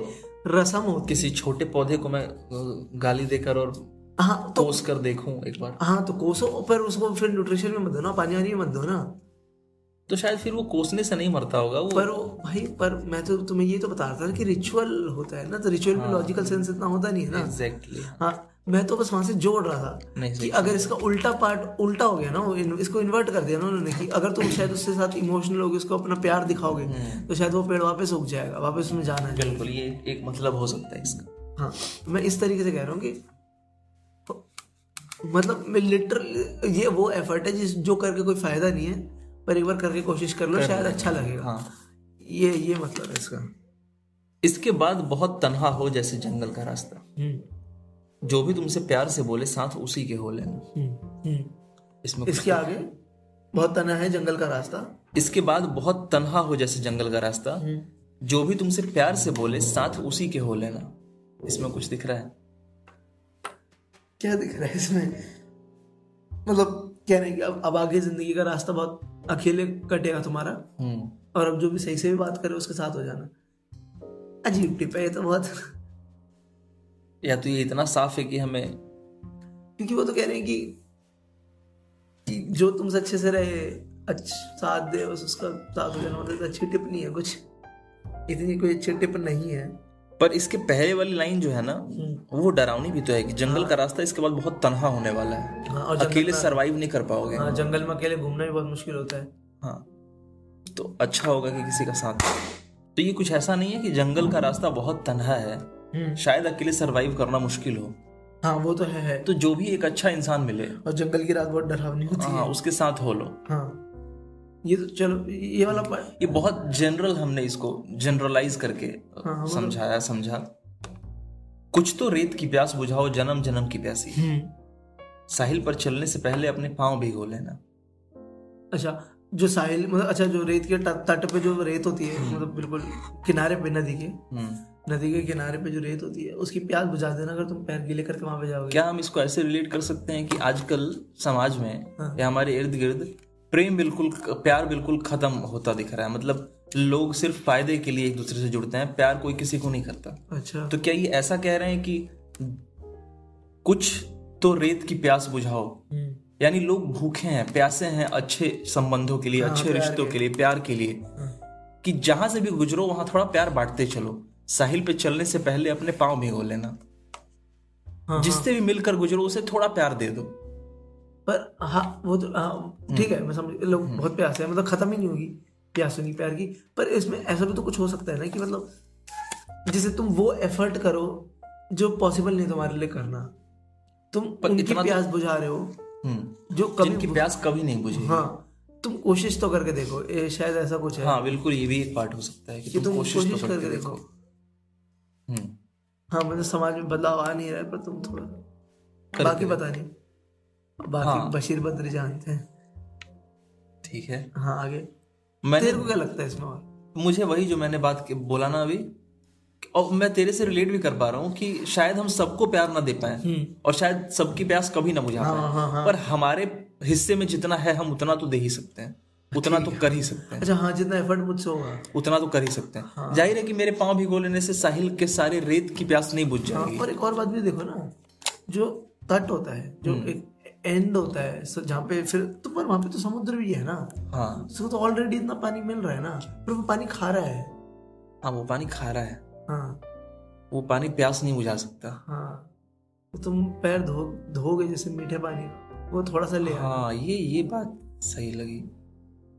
रसम होती किसी छोटे पौधे को मैं गाली देकर और हाँ तो कोस कर देखूँ एक बार। हाँ तो कोसो पर उसको फिर न्यूट्रिशन में मत दो ना पानी वानी में मत दो ना। तो शायद फिर वो कोसने से नहीं मरता होगा वो पर भाई पर मैं तो तुम्हें ये तो बता रहा था कि रिचुअल होता है ना तो रिचुअल में लॉजिकल सेंस इतना होता नहीं है ना। एग्जैक्टली हाँ मैं तो बस वहाँ से जोड़ रहा था कि अगर इसका उल्टा पार्ट उल्टा हो गया ना इसको इन्वर्ट कर दिया ना उन्होंने कि अगर तुम शायद उसके साथ इमोशनल होगे उसको अपना प्यार दिखाओगे तो शायद वो पेड़ वापस उग जाएगा वापस उसमें जाना है बिल्कुल ये एक मतलब हो सकता है इसका। हाँ मैं इस तरीके से कह रहा हूँ कि मतलब मैं लिटरल ये वो एफर्ट है जिस जो करके कोई फ़ायदा नहीं है। पर एक बार करके कोशिश कर लो। शायद अच्छा लगेगा। हाँ। ये ये मतलब है इसका। इसके बाद बहुत तनहा हो जैसे जंगल का रास्ता। हम्म। जो भी तुमसे प्यार से बोले साथ उसी के हो लेना हम्म हम्म। इसमें इसके आगे बहुत तना है जंगल का रास्ता। इसके बाद बहुत तनहा हो जैसे जंगल का रास्ता। जो भी तुमसे प्यार से बोले साथ उसी के हो लेना। इसमें कुछ दिख रहा है? क्या दिख रहा है इसमें? मतलब कह रहे हैं कि अब अब आगे ज़िंदगी का रास्ता बहुत अकेले कटेगा तुम्हारा। हम्म। और अब जो भी सही से भी बात करे उसके साथ हो जाना। अजीब टिप है ये तो बहुत। या तो ये इतना साफ़ है कि हमें क्योंकि वो तो कह रहे हैं कि, कि जो तुमसे अच्छे से रहे अच्छा साथ दे बस उसका साथ हो जाना। मतलब अच्छी टिप नहीं है कुछ। इतनी कोई अच्छी टिप नहीं है। पर इसके पहले वाली लाइन जो है ना हम्म। वो डरावनी भी तो है कि जंगल हाँ। का रास्ता इसके बाद बहुत तनहा होने वाला है। हाँ और अकेले सरवाइव नहीं कर पाओगे। हाँ जंगल में अकेले घूमना भी बहुत मुश्किल होता है। हाँ तो अच्छा होगा कि किसी का साथ तो ये कुछ ऐसा नहीं है कि जंगल का रास्ता बहुत तनहा है। शायद अकेले सरवाइव करना मुश्किल हो। हाँ वो तो है, है। तो जो भी एक अच्छा इंसान मिले। और जंगल की रात बहुत डरावनी होती है हाँ। उसके साथ हो लो। हाँ। ये तो चलो ये वाला ये बहुत जनरल हमने इसको जनरलाइज करके हाँ, तो- समझाया समझा। कुछ तो रेत की प्यास बुझाओ जन्म जन्म की प्यासी। साहिल पर चलने से पहले अपने पाँव भिगो लेना। अच्छा जो साहिल मतलब अच्छा जो रेत के तट पे जो रेत होती है मतलब बिल्कुल किनारे पे नदी के। हम्म। नदी के किनारे पे जो रेत होती है उसकी प्यास बुझा देना अगर तुम पैर गीले करके वहाँ पे जाओगे। क्या हम इसको ऐसे रिलेट कर सकते हैं कि आजकल समाज में हाँ। या हमारे इर्द गिर्द प्रेम बिल्कुल प्यार बिल्कुल खत्म होता दिख रहा है। मतलब लोग सिर्फ़ फ़ायदे के लिए एक दूसरे से जुड़ते हैं प्यार कोई किसी को नहीं करता। अच्छा। तो क्या ये ऐसा कह रहे हैं कि कुछ तो रेत की प्यास बुझाओ। हम्म, यानी लोग भूखे हैं प्यासे हैं अच्छे संबंधों के लिए हाँ, अच्छे रिश्तों के। के लिए प्यार के लिए। हाँ। कि जहाँ से भी गुजरो वहाँ थोड़ा प्यार बांटते चलो। साहिल पे चलने से पहले अपने पाँव भिगो लेना। हाँ, जिससे भी मिलकर गुजरो उसे थोड़ा प्यार दे दो। पर हाँ वो तो हाँ ठीक है मैं समझ लोग बहुत प्यास है मतलब खत्म ही नहीं होगी प्यास होगी प्यार की पर इसमें ऐसा भी तो कुछ हो सकता है ना कि मतलब जैसे तुम वो एफर्ट करो जो पॉसिबल नहीं तुम्हारे लिए करना। तुम उनकी इतना तो- प्यास बुझा रहे हो हम्म। जो कभी जिनकी प्यास कभी नहीं बुझी हाँ तुम कोशिश तो करके देखो ये शायद ऐसा कुछ है। हाँ बिल्कुल ये भी एक पार्ट हो सकता है कि कि तुम तुम कोशिश तो कोशिश करके करके देखो। हम्म। हाँ मतलब समाज में बदलाव आ नहीं रहा है पर तुम थोड़ा बाकी पता नहीं। बाकी हाँ। बशीर बद्री जानते हैं। ठीक है। हाँ आगे। मैंने तेरे को क्या लगता है इसमें और? मुझे वही जो मैंने बात बोला ना अभी और मैं तेरे से रिलेट भी कर पा रहा हूँ कि शायद हम सबको प्यार ना दे पाए और शायद सबकी प्यास कभी ना बुझा हम्म। हाँ, हाँ, पाए पर हमारे हिस्से में जितना है हम उतना तो दे ही सकते हैं। उतना तो कर ही सकते हैं। अच्छा हाँ जितना एफर्ट मुझसे होगा। उतना तो कर ही सकते हैं। हाँ। ज़ाहिर है कि मेरे पाँव भिगो लेने से साहिल के सारे रेत की प्यास नहीं बुझ हाँ, जाएगी। और एक और बात भी देखो ना जो तट होता है जो हम्म। एक एंड होता है। सो जहाँ पे फिर तो पर वहाँ पे तो समुद्र भी है ना। हाँ। सो तो ऑलरेडी इतना पानी मिल रहा है ना। पर वो पानी खा रहा है। हाँ वो पानी खा रहा है। हाँ। वो पानी प्यास नहीं बुझा सकता। हाँ। तो तुम पैर धो धोगे जैसे मीठे पानी वो थोड़ा सा ले हाँ ये ये बात सही लगी।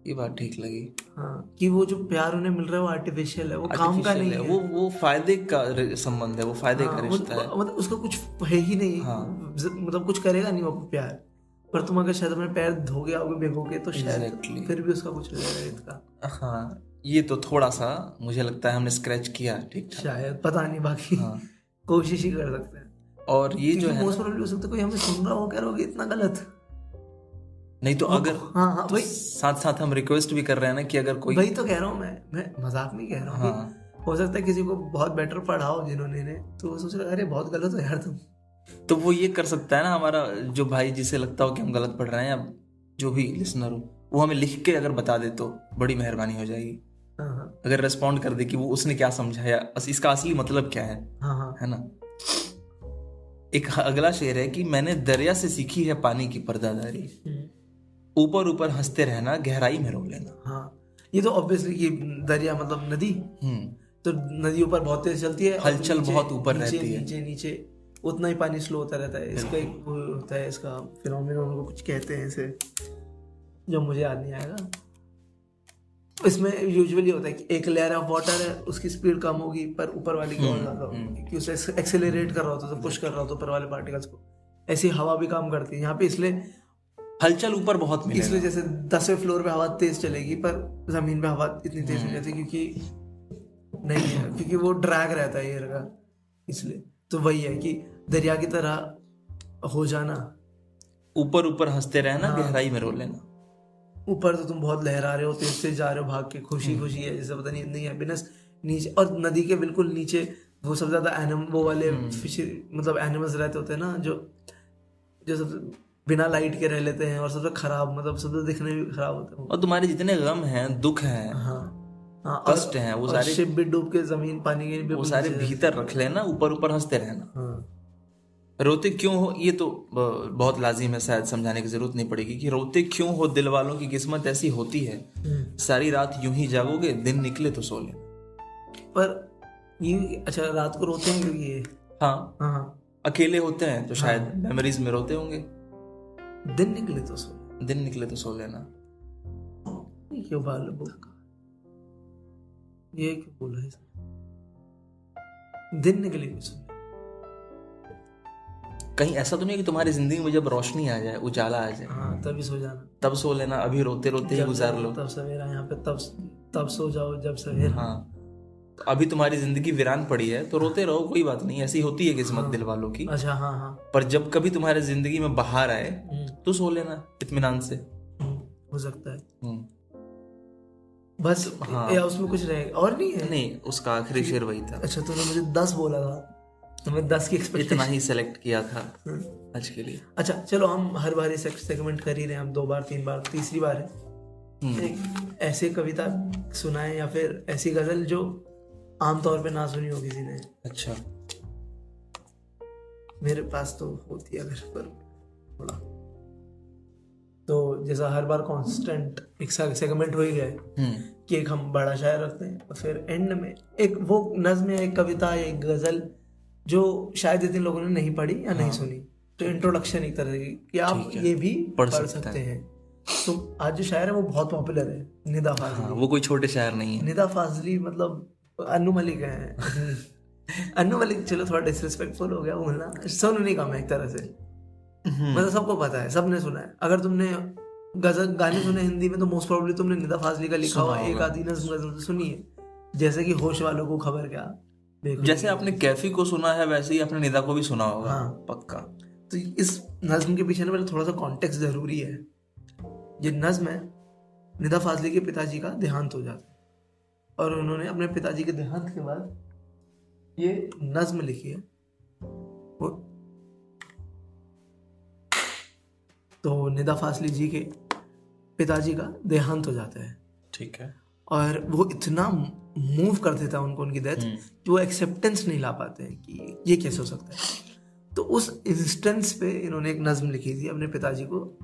ये बात ठीक लगी। हाँ कि वो जो प्यार उन्हें मिल रहा है वो आर्टिफिशियल है वो काम का नहीं है, है। वो वो फ़ायदे का संबंध है वो फ़ायदे हाँ, का रिश्ता है। मतलब उसका कुछ है ही नहीं। हाँ। मतलब कुछ करेगा नहीं वो प्यार। पर तुम अगर शायद अपने पैर धोगे आओगे भिगोगे तो शायद Exactly. फिर भी उसका कुछ जाएगा इसका। हाँ ये तो थोड़ा सा मुझे लगता है हमने स्क्रैच किया ठीक शायद पता नहीं बाकी। हाँ। कोशिश ही कर सकते हैं। और ये जो है मोस्ट प्रोबेबली हो सकता है कोई हमें सुन रहा हो कह रहा होगा इतना गलत। नहीं तो अगर हाँ हाँ वही साथ साथ हम रिक्वेस्ट भी कर रहे हैं ना कि अगर कोई वही तो कह रहा हूँ मैं। मैं मज़ाक नहीं कह रहा हूँ हाँ। हो सकता है किसी को बहुत बेटर पढ़ाओ जिन्होंने ने। तो वो सोच रहा है, अरे बहुत गलत हो यार तुम। तो वो ये कर सकता है ना हमारा जो भाई जिसे लगता हो कि हम गलत पढ़ रहे हैं या जो भी लिसनर हो वो हमें लिख के अगर बता दे तो बड़ी मेहरबानी हो जाएगी। हाँ हाँ। अगर रेस्पॉन्ड कर दे कि वो उसने क्या समझाया इसका असली मतलब क्या है हाँ हाँ। है ना? एक अगला शेर है कि मैंने दरिया से सीखी है पानी की पर्दादारी। हम्म, ऊपर ऊपर हँसते रहना गहराई में रो लेना। हाँ ये तो ऑब्वियसली कि दरिया मतलब नदी। हम्म। तो नदी ऊपर बहुत तेज चलती है हलचल बहुत ऊपर रहती है। नीचे नीचे उतना ही पानी स्लो होता रहता है। इसका एक होता है इसका फिनोमिनन को कुछ कहते हैं इसे जो मुझे याद नहीं आएगा। इसमें यूजुअली होता है कि एक लेयर ऑफ़ वाटर है उसकी स्पीड कम होगी पर ऊपर वाली की और ज़्यादा होगी। कि उसे एक्सेलरेट कर रहा होता तो पुश कर रहा होता ऊपर वाले पार्टिकल्स को। ऐसी हवा भी काम करती है। यहाँ पे इसलिए हलचल ऊपर बहुत मिलेगा। इसलिए जैसे दसवें फ्लोर पे हवा तेज चलेगी पर ज़मीन पे हवा इतनी तेज नहीं जाती क्योंकि नहीं है क्योंकि वो ड्रैग रहता है एयर का इसलिए। तो वही है कि दरिया की तरह हो जाना। ऊपर ऊपर हँसते रहना हाँ। गहराई में रो लेना। ऊपर तो तुम बहुत लहरा रहे हो तेज तेज जा रहे हो भाग के खुशी खुशी है जैसे पता नहीं इतनी हैप्पीनेस नीचे और नदी के बिल्कुल नीचे वो सबसे ज़्यादा एनिम वो वाले फ़िश मतलब एनिमल्स रहते होते हैं ना जो जो सबसे बिना लाइट के रह लेते हैं और सबसे खराब मतलब सबसे दिखने भी खराब होते हैं और तुम्हारे जितने गम हैं दुख हैं हाँ। हाँ कष्ट हैं वो सारे शिप भी डूब के ज़मीन पानी के वो सारे भीतर रख लेना ऊपर ऊपर हँसते रहना। हाँ। रोते क्यों हो? ये तो बहुत लाजिम है शायद समझाने की ज़रूरत नहीं पड़ेगी कि रोते क्यों हो? दिल वालों की किस्मत ऐसी होती है। हम्म। सारी रात यूँ ही जागोगे दिन निकले तो सो लेना पर ये अच्छा रात को रोते हैं क्योंकि ये? हाँ। हाँ अकेले होते हैं तो शायद मेमोरीज में रोते होंगे। दिन निकले तो सो। दिन निकले तो सो लेना ये क्यों बाल ये क्यों बोला है दिन निकले क्यों सो। कहीं ऐसा तो नहीं कि तुम्हारी ज़िंदगी में जब रोशनी आ जाए उजाला आ जाए? हाँ तभी सो जाना। तब सो लेना अभी रोते रोते ही गुजार लो। तब सवेरा यहाँ पे तब तब सो जाओ जब सवेरा। हाँ। तो अभी तुम्हारी ज़िंदगी वीरान पड़ी है तो रोते रहो कोई बात नहीं ऐसी होती है किस्मत दिल वालों की। अच्छा हाँ हाँ। पर जब कभी तुम्हारी ज़िंदगी में बाहर आए हम्म, तो सो लेना इत्मीनान से। हम्म, हो सकता है। हम्म। बस हाँ। या उसमें कुछ रहेगा और नहीं है? नहीं उसका आखिरी शेर वही था। अच्छा तूने मुझे दस बोला था। तो मैं दस की इतना ही सेलेक्ट किया था आज के लिए। अच्छा चलो हम हर बार इस सेगमेंट कर ही रहे हैं। हम दो बार तीन बार तीसरी बार है। ऐसी कविता सुनाए या फिर ऐसी गज़ल जो आमतौर पे ना सुनी हो किसी ने। अच्छा। मेरे पास तो होती है अगर पर थोड़ा। तो जैसा हर बार कांस्टेंट एक सेगमेंट हो ही गया हम्म। कि एक हम बड़ा शायर रखते हैं और फिर एंड में एक वो नज्म या एक कविता या एक गज़ल जो शायद इतने लोगों ने नहीं पढ़ी या नहीं सुनी। तो इंट्रोडक्शन एक तरह की कि आप हाँ। है। ये भी पढ़ पढ़, सकते सकते हैं। तो आज जो शायर है वो बहुत पॉपुलर है निदा फाजली। हाँ वो कोई छोटे शायर नहीं है। निदा फाजली मतलब अनु मलिक है। अनु मलिक चलो थोड़ा डिसरिस्पेक्टफुल हो गया बोलना सोनू नहीं कम है एक तरह से। हम्म, मतलब सबको पता है सबने सुना है। अगर तुमने गज़ल गाने सुने हिंदी में तो मोस्ट प्रॉब्ली तुमने निदा फाजली का लिखा हुआ एक। आधी नज्म गज़ल तो सुनी है। जैसे कि होश वालों को खबर क्या? जैसे आपने कैफी को सुना है वैसे ही आपने निदा को भी सुना होगा। हाँ। पक्का। तो इस नज्म के पीछे ना पहले थोड़ा सा कॉन्टेक्स्ट ज़रूरी है। ये नज्म है निदा फाजली के पिताजी का देहांत हो जाता है। और उन्होंने अपने पिताजी के देहांत के बाद ये नज्म लिखी है। वो तो निदा फाजली जी के पिताजी का देहांत हो जाता है। ठीक है। और वो इतना मूव कर देता है उनको उनकी डेथ कि वो एक्सेप्टेंस नहीं ला पाते हैं कि ये कैसे हो सकता है। तो उस इंस्टेंस पे इन्होंने एक नज्म लिखी थी अपने पिताजी को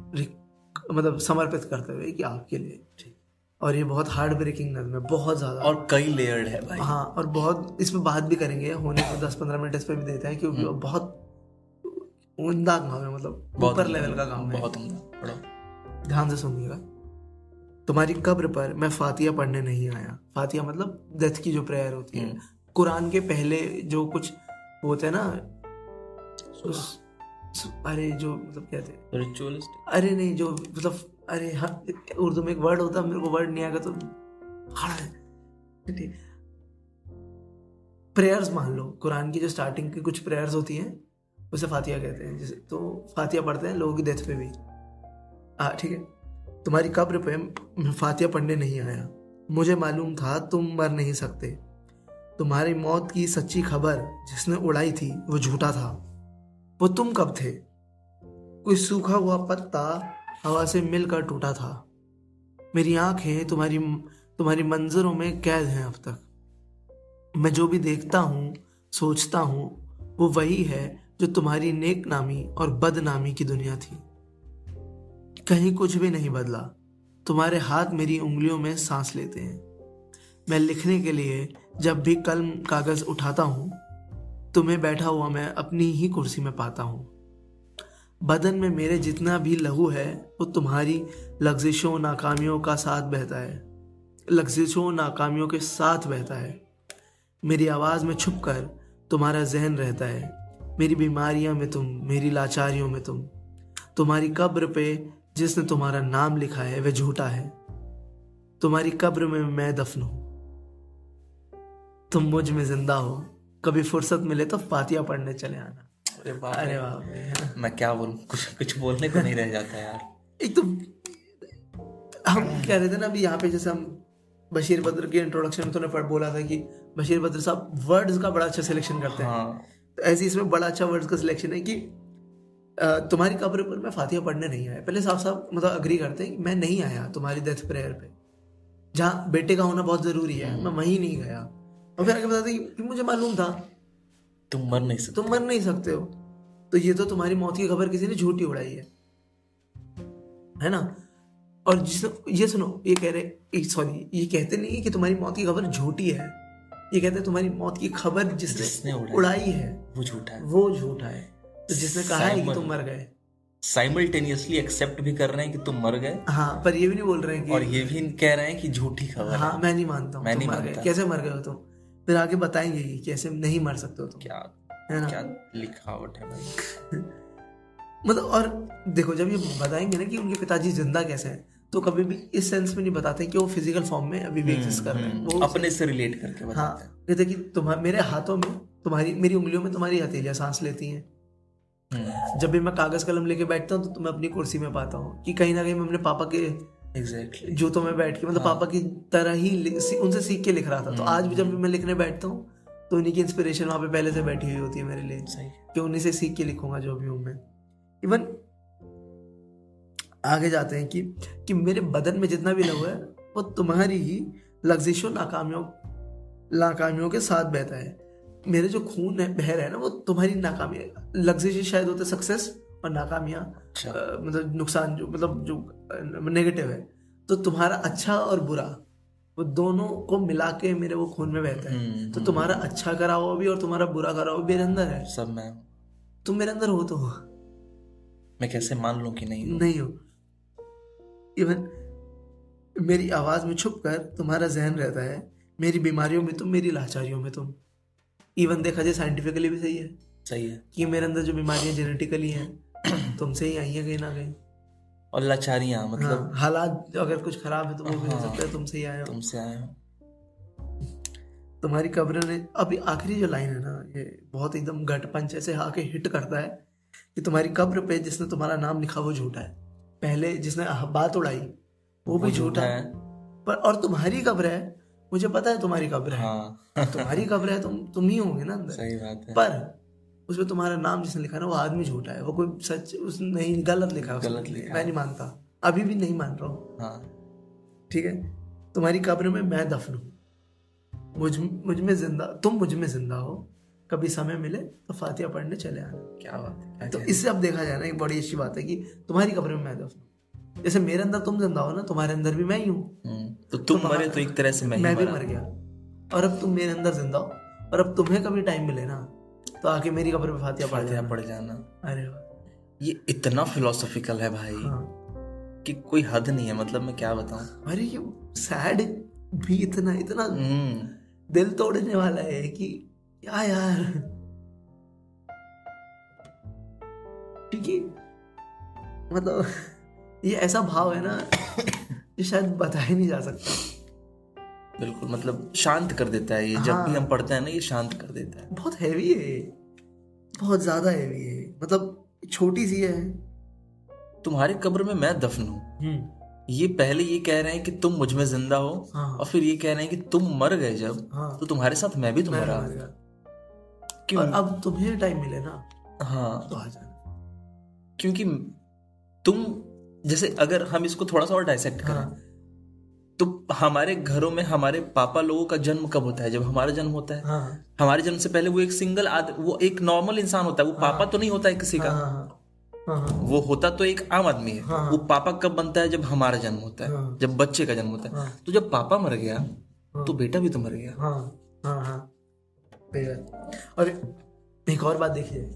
मतलब समर्पित करते हुए कि आपके लिए और ये बहुत हार्ड ब्रेकिंग नज्म है बहुत ज़्यादा। और कई लेयर्ड है भाई। हाँ और बहुत इस पे बात भी करेंगे होने को दस पंद्रह मिनट इस पे भी देते हैं क्योंकि बहुत उमदा काम है मतलब ऊपर लेवल का काम है। बहुत उम्दा ध्यान से सुनिएगा। तुम्हारी कब्र पर मैं फातिया पढ़ने नहीं आया। फातिया मतलब डेथ की जो प्रेयर होती है। कुरान के पहले जो कुछ होते हैं ना उस अरे जो मतलब कहते हैं अरे नहीं जो मतलब अरे हाँ उर्दू में एक वर्ड होता, मेरे को वर्ड नहीं आएगा तो हाँ। प्रेयर्स मान लो। कुरान की जो स्टार्टिंग की कुछ प्रेयर्स होती हैं, उसे फातिया कहते हैं। जैसे तो फातिया पढ़ते हैं लोगों की डेथ पे भी। हाँ ठीक है। तुम्हारी कब्र पे फातिया पढ़ने नहीं आया। मुझे मालूम था, तुम मर नहीं सकते। तुम्हारी मौत की सच्ची खबर जिसने उड़ाई थी, वो झूठा था। वो तुम कब थे? कोई सूखा हुआ पत्ता हवा से मिलकर टूटा था। मेरी आँखें तुम्हारी तुम्हारी मंजरों में कैद हैं अब तक। मैं जो भी देखता हूँ, सोचता हूँ, वो वही है जो तुम्हारी नेक नामी और बदनामी की दुनिया थी। कहीं कुछ भी नहीं बदला। तुम्हारे हाथ मेरी उंगलियों में सांस लेते हैं। मैं लिखने के लिए जब भी कलम कागज़ उठाता हूँ, तुम्हें बैठा हुआ मैं अपनी ही कुर्सी में पाता हूँ। बदन में मेरे जितना भी लहू है, वो तुम्हारी लग्जिशों नाकामियों का साथ बहता है। लग्जिशों नाकामियों के साथ बहता है। मेरी आवाज़ में छुप कर तुम्हारा जहन रहता है। मेरी बीमारियों में तुम, मेरी लाचारियों में तुम। तुम्हारी कब्र पे जिसने तुम्हारा नाम लिखा है, वह झूठा है। तुम्हारी कब्र में मैं दफन हूँ। तुम मुझमें ज़िंदा हो। कभी फुर्सत मिले तो फातिया पढ़ने चले आना। अरे बाप अरे है? मैं क्या बोलूँ? कुछ कुछ बोलने को नहीं रह जाता यार। एक तो हम कह रहे थे ना अभी यहाँ पे जैसे हम बशीर बद्र के इंट्रोडक्शन में तूने पढ़ बोला था कि बशीर बद्र साहब वर्ड्स का बड़ा अच्छा सिलेक्शन करते हैं। हाँ। तो ऐसे इसमें बड़ा अच्छा वर्ड्स का सिलेक्शन है कि तुम्हारी कब्र पर मैं फातिया पढ़ने नहीं आया। पहले साहब साहब मतलब अग्री करते हैं कि मैं नहीं आया तुम्हारी डेथ प्रेयर पे। जहाँ बेटे का होना बहुत ज़रूरी है मैं वहीं नहीं गया। और फिर आगे बताते कि मुझे मालूम था तुम मर नहीं सकते। तुम मर नहीं सकते हो। तो ये तो तुम्हारी मौत की खबर किसी ने झूठी उड़ाई है। है ना? और जिसने ये सुनो ये कह रहे सॉरी ये कहते नहीं है कि तुम्हारी मौत की खबर झूठी है। ये कहते हैं तुम्हारी मौत की खबर जिसने जिसने उड़ाई। उड़ाई है वो झूठा है। वो झूठा है। तो जिसने कहा है कि तुम मर गए। साइमल्टेनियसली एक्सेप्ट भी कर रहे हैं कि तुम मर गए। हाँ पर ये भी नहीं बोल रहे हैं कि और ये भी कह रहे हैं कि झूठी खबर हाँ मैं नहीं मानता हूँ मैं नहीं मानता। कैसे मर गए हो तुम? फिर आगे बताएँगे कि कैसे नहीं मर सकते हो तुम। क्या है ना? क्या लिखावट है भाई। <laughs> मतलब और देखो जब ये बताएँगे ना कि उनके पिताजी ज़िंदा कैसे हैं तो कभी भी इस सेंस में नहीं बताते कि वो फ़िज़िकल फॉर्म में अभी भी एग्जिस्ट कर रहे हैं। वो अपने से रिलेट करके हाँ बताते हैं। कहते कि तुम्हारे मेरे हाथों में तुम्हारी मेरी उंगलियों में तुम्हारी हथेलियाँ सांस लेती हैं। हम्म, जब भी मैं कागज़ कलम लेके बैठता हूँ तो तुम्हें अपनी कुर्सी में पाता हूँ कि कहीं ना कहीं मैं अपने पापा के एग्जैक्टली जूतों में बैठ के मतलब हाँ. पापा की तरह ही सी- उनसे सीख के लिख रहा था। तो आज भी जब भी मैं लिखने बैठता हूँ तो उन्हीं की इंस्पिरेशन वहाँ पे पहले से बैठी हुई होती है मेरे लिए। सही। कि उन्हीं से सीख के लिखूँगा जो भी हूँ मैं। इवन आगे जाते हैं कि कि मेरे बदन में जितना भी लहू है वो तुम्हारी ही लग्जिशों नाकामियों नाकामियों के साथ बहता है। मेरे जो खून है बह रहा है ना वो तुम्हारी नाकामी लग्जिश शायद होते सक्सेस और नाकामियाँ अच्छा। मतलब नुकसान जो मतलब जो नेगेटिव है। तो तुम्हारा अच्छा और बुरा वो दोनों को मिला के मेरे वो खून में बहता है। हम्म, तो तुम्हारा अच्छा करा हुआ भी और तुम्हारा बुरा करा हुआ भी मेरे अंदर है। सब मैं तुम मेरे अंदर हो तो हो। मैं कैसे मान लूँ कि नहीं नहीं हो। इवन मेरी आवाज़ में छुप कर तुम्हारा जहन रहता है। मेरी बीमारियों में तुम मेरी लाचारियों में तुम। इवन देखा जाए साइंटिफिकली भी सही है। सही है। कि मेरे अंदर जो बीमारियाँ जेनेटिकली हैं तुमसे ही आई हैं कहीं ना कहीं। और लाचारियाँ मतलब हाँ, हालात अगर कुछ खराब है तो वो भी हो सकता है तुमसे ही हो तुमसे हो। तुम्हारी कब्र ने अभी आखिरी जो लाइन है ना ये बहुत एकदम गट पंच ऐसे आके हिट करता है कि तुम्हारी कब्र पे जिसने तुम्हारा नाम लिखा वो झूठा है। पहले जिसने बात उड़ाई वो भी झूठा है। पर और तुम्हारी कब्र है मुझे पता है तुम्हारी कब्र है। हाँ। तुम्हारी कब्र है तुम तुम ही होंगे ना अंदर। सही बात है। पर उसमें तुम्हारा नाम जिसने लिखा ना वो आदमी झूठा है। वो कोई सच उस नहीं गलत लिखा है गलत लिखा मैं नहीं मानता। अभी भी नहीं मान रहा हूँ। हाँ। ठीक है? तुम्हारी कब्र में मैं दफन हूँ। मुझ मुझमें ज़िंदा तुम मुझमें ज़िंदा हो। कभी समय मिले तो फातिहा पढ़ने चले आना। क्या बात है तो इससे अब देखा जाए ना एक बड़ी अच्छी बात है कि तुम्हारी कब्र में मैं दफन हूँ। जैसे मेरे अंदर तुम ज़िंदा हो ना तुम्हारे अंदर भी मैं ही हूँ। हैं? हम्म, तो तुम मरे तो एक तरह से मैं मैं भी मर। गया। और अब तुम मेरे अंदर ज़िंदा हो। और अब तुम्हें कभी टाइम मिले ना तो आके मेरी कब्र पे फातिहा पढ़ जाना। पड़ जाना। अरे ये इतना फिलोसॉफिकल है भाई हाँ। कि कोई हद नहीं है मतलब मैं क्या बताऊँ? अरे ये सैड भी इतना इतना हम्म, दिल तोड़ने वाला है कि क्या यार। ठीक है। मतलब ये ऐसा भाव है ना <coughs> जो शायद बताया नहीं जा सकता। बिल्कुल मतलब शांत कर देता है ये। हाँ। जब भी हाँ। हम पढ़ते हैं ना ये शांत कर देता है। बहुत हैवी है बहुत ज़्यादा हैवी है मतलब छोटी सी है। तुम्हारी कब्र में मैं दफन हूँ। ये पहले ये कह रहे हैं कि तुम मुझमें ज़िंदा हो हाँ। और फिर ये कह रहे हैं कि तुम मर गए जब हाँ। तो तुम्हारे साथ मैं भी तुम्हारा मर गया। क्यों? अब तुम्हें टाइम मिले ना हाँ। तो आ जाना। क्योंकि तुम जैसे अगर हम इसको थोड़ा सा और डाइसेक्ट करें हाँ। तो हमारे घरों में हमारे पापा लोगों का जन्म कब होता है? जब हमारा जन्म होता है। हाँ। हमारे जन्म से पहले वो एक सिंगल आद वो एक नॉर्मल इंसान होता है। वो पापा तो नहीं होता है किसी का। हाँ हाँ हाँ। वो होता तो एक आम आदमी है। हाँ। वो पापा कब बनता है? जब हमारा जन्म होता है। हाँ। जब बच्चे का जन्म होता है। हाँ। तो जब पापा मर गया तो बेटा भी तो मर गया। हाँ हाँ हाँ। और एक और बात देखिए।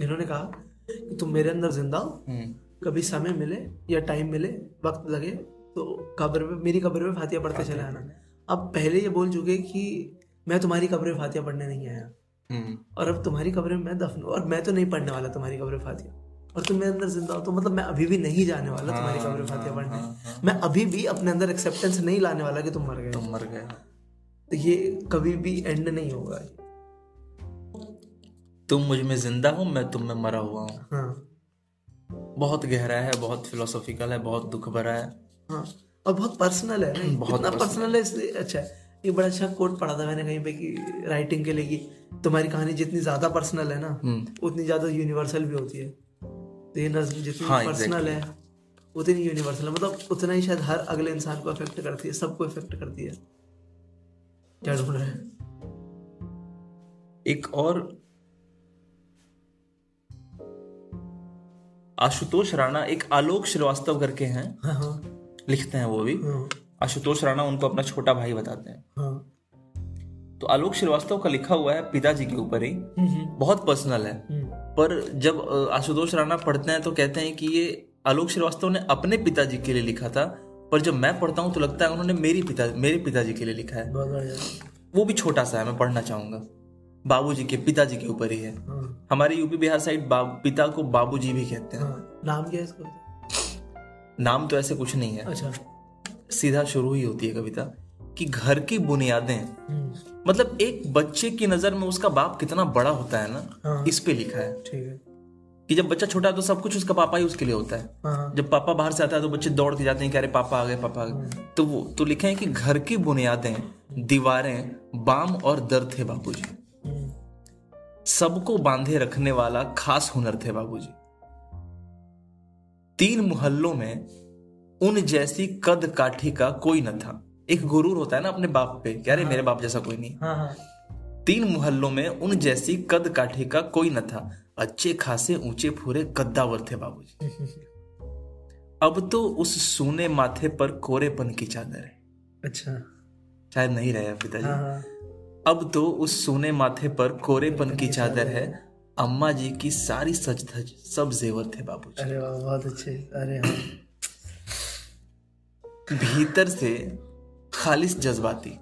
इन्होंने कहा कि तुम मेरे अंदर ज़िंदा हो। हम्म, कभी समय मिले या टाइम मिले वक्त लगे तो कब्र में मेरी कब्र में फातिया पढ़ते चले आना अब पहले ये बोल चुके कि मैं तुम्हारी कब्र में फातिहा पढ़ने नहीं आया। हम्म, और अब तुम्हारी कब्र में मैं दफन और मैं तो नहीं पढ़ने वाला तुम्हारी कब्र में फातिहा। और तुम मेरे अंदर ज़िंदा हो तो मतलब मैं अभी भी नहीं जाने वाला तुम्हारी कब्र में फातिहा पढ़ने। मैं अभी भी अपने अंदर एक्सेप्टेंस नहीं लाने वाला कि तुम मर गए। तुम मर गए। तो ये कभी भी एंड नहीं होगा। तुम मुझमें ज़िंदा हो मैं तुम में मरा हुआ हूँ। हाँ। बहुत गहरा है बहुत फिलोसॉफिकल है बहुत दुख भरा है। हाँ। और बहुत पर्सनल है ना बहुत इतना पर्सनल है इसलिए अच्छा है एक बड़ा अच्छा कोट पढ़ा था मैंने कहीं पे कि राइटिंग के लिए कि तुम्हारी कहानी जितनी ज़्यादा पर्सनल है ना हम्म, उतनी ज़्यादा यूनिवर्सल भी होती है। तो ये नज्म जितनी हाँ, पर्सनल है उतनी यूनिवर्सल है। मतलब उतना ही शायद हर अगले इंसान को अफेक्ट करती है सबको अफेक्ट करती है। क्या ढूंढ रहे हैं? एक और आशुतोष राणा एक आलोक श्रीवास्तव करके हैं। हाँ हाँ। लिखते हैं वो भी। हाँ। आशुतोष राणा उनको अपना छोटा भाई बताते हैं। हाँ। तो आलोक श्रीवास्तव का लिखा हुआ है पिताजी के ऊपर ही। बहुत पर्सनल है। हम्म, पर जब आशुतोष राणा पढ़ते हैं तो कहते हैं कि ये आलोक श्रीवास्तव ने अपने पिताजी के लिए लिखा था। पर जब मैं पढ़ता हूँ तो लगता है उन्होंने मेरी पिता मेरे पिताजी के लिए लिखा है। वो भी छोटा सा है मैं पढ़ना चाहूँगा। बाबूजी के पिताजी के ऊपर ही है। हाँ। हमारे यूपी बिहार साइड पिता को बाबूजी भी कहते हाँ। नाम क्या है इसका? नाम तो ऐसे कुछ नहीं है। अच्छा। सीधा शुरू ही होती है कविता कि घर की बुनियादें। हम्म, मतलब एक बच्चे की नज़र में उसका बाप कितना बड़ा होता है ना हाँ। इस पे लिखा है। ठीक है। कि जब बच्चा छोटा है तो सब कुछ उसका पापा ही उसके लिए होता है। हाँ। जब पापा बाहर से आता है तो बच्चे दौड़ के जाते हैं कि अरे पापा आ गए पापा आ गए। तो वो तो लिखे हैं कि घर की बुनियादें दीवारें बाम और दर थे बाबूजी। हम्म, सबको बांधे रखने वाला खास हुनर थे बाबूजी। तीन मोहल्लों में उन जैसी कद काठी का कोई न था। एक गुरूर होता है ना अपने बाप पे कि अरे मेरे बाप जैसा कोई नहीं। हाँ हाँ। तीन मोहल्लों में उन जैसी कद काठी का कोई न था। अच्छे खासे ऊँचे फूरे कद्दावर थे बाबूजी। <laughs> अब तो उस सोने माथे पर कोरेपन की चादर है। अच्छा। शायद नहीं रहे पिताजी। हाँ हाँ। अब तो उस सोने माथे पर कोरेपन की चादर है। अम्मा जी की सारी सच धज सब जेवर थे बाबू अरे वाह बहुत अच्छे। अरे हाँ। भीतर से खालिस जज्बाती।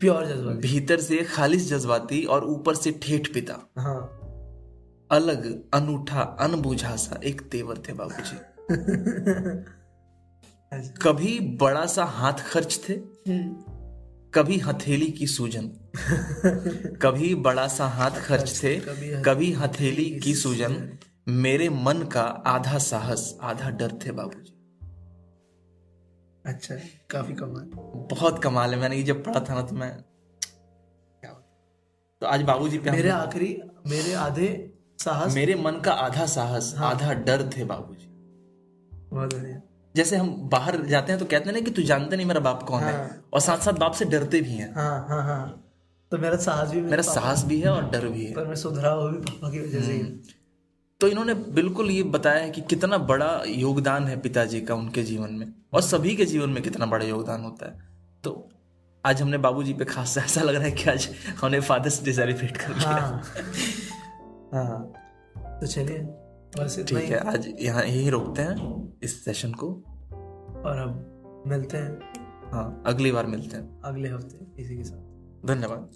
प्योर जज्बा भीतर से खालिश जज्बाती और ऊपर से ठेठ पिता। हाँ। अलग अनूठा अनबूझा सा एक तेवर थे बाबूजी। ऐसे। <laughs> कभी बड़ा सा हाथ खर्च थे हम्म, कभी हथेली की सूजन। कभी बड़ा सा हाथ खर्च थे कभी हथेली की सूजन। मेरे मन का आधा साहस आधा डर थे बाबूजी। अच्छा काफ़ी कमाल। बहुत कमाल है मैंने ये जब पढ़ा था ना तो मैं तो आज बाबूजी पे मेरे आखिरी मेरे आधे साहस मेरे मन का आधा साहस हाँ। आधा डर थे बाबूजी। बहुत बढ़िया। जैसे हम बाहर जाते हैं तो कहते हैं ना कि तू जानते नहीं मेरा बाप कौन हाँ। है। और साथ साथ बाप से डरते भी हैं। हाँ हाँ हाँ। तो मेरा साहस भी मेरा साहस भी है और डर भी है। पर मैं सुधरा वो भी पापा की वजह से तो इन्होंने बिल्कुल ये बताया है कि कितना बड़ा योगदान है पिताजी का उनके जीवन में और सभी के जीवन में कितना बड़ा योगदान होता है। तो आज हमने बाबूजी पे खास ऐसा लग रहा है कि आज हमने फादर्स डे सेलिब्रेट कर लिया। हाँ। हाँ। तो चलिए। बस ठीक है। आज यहाँ यही रोकते हैं इस सेशन को। और अब मिलते हैं। हाँ अगली बार मिलते हैं। अगले हफ़्ते इसी के साथ। धन्यवाद।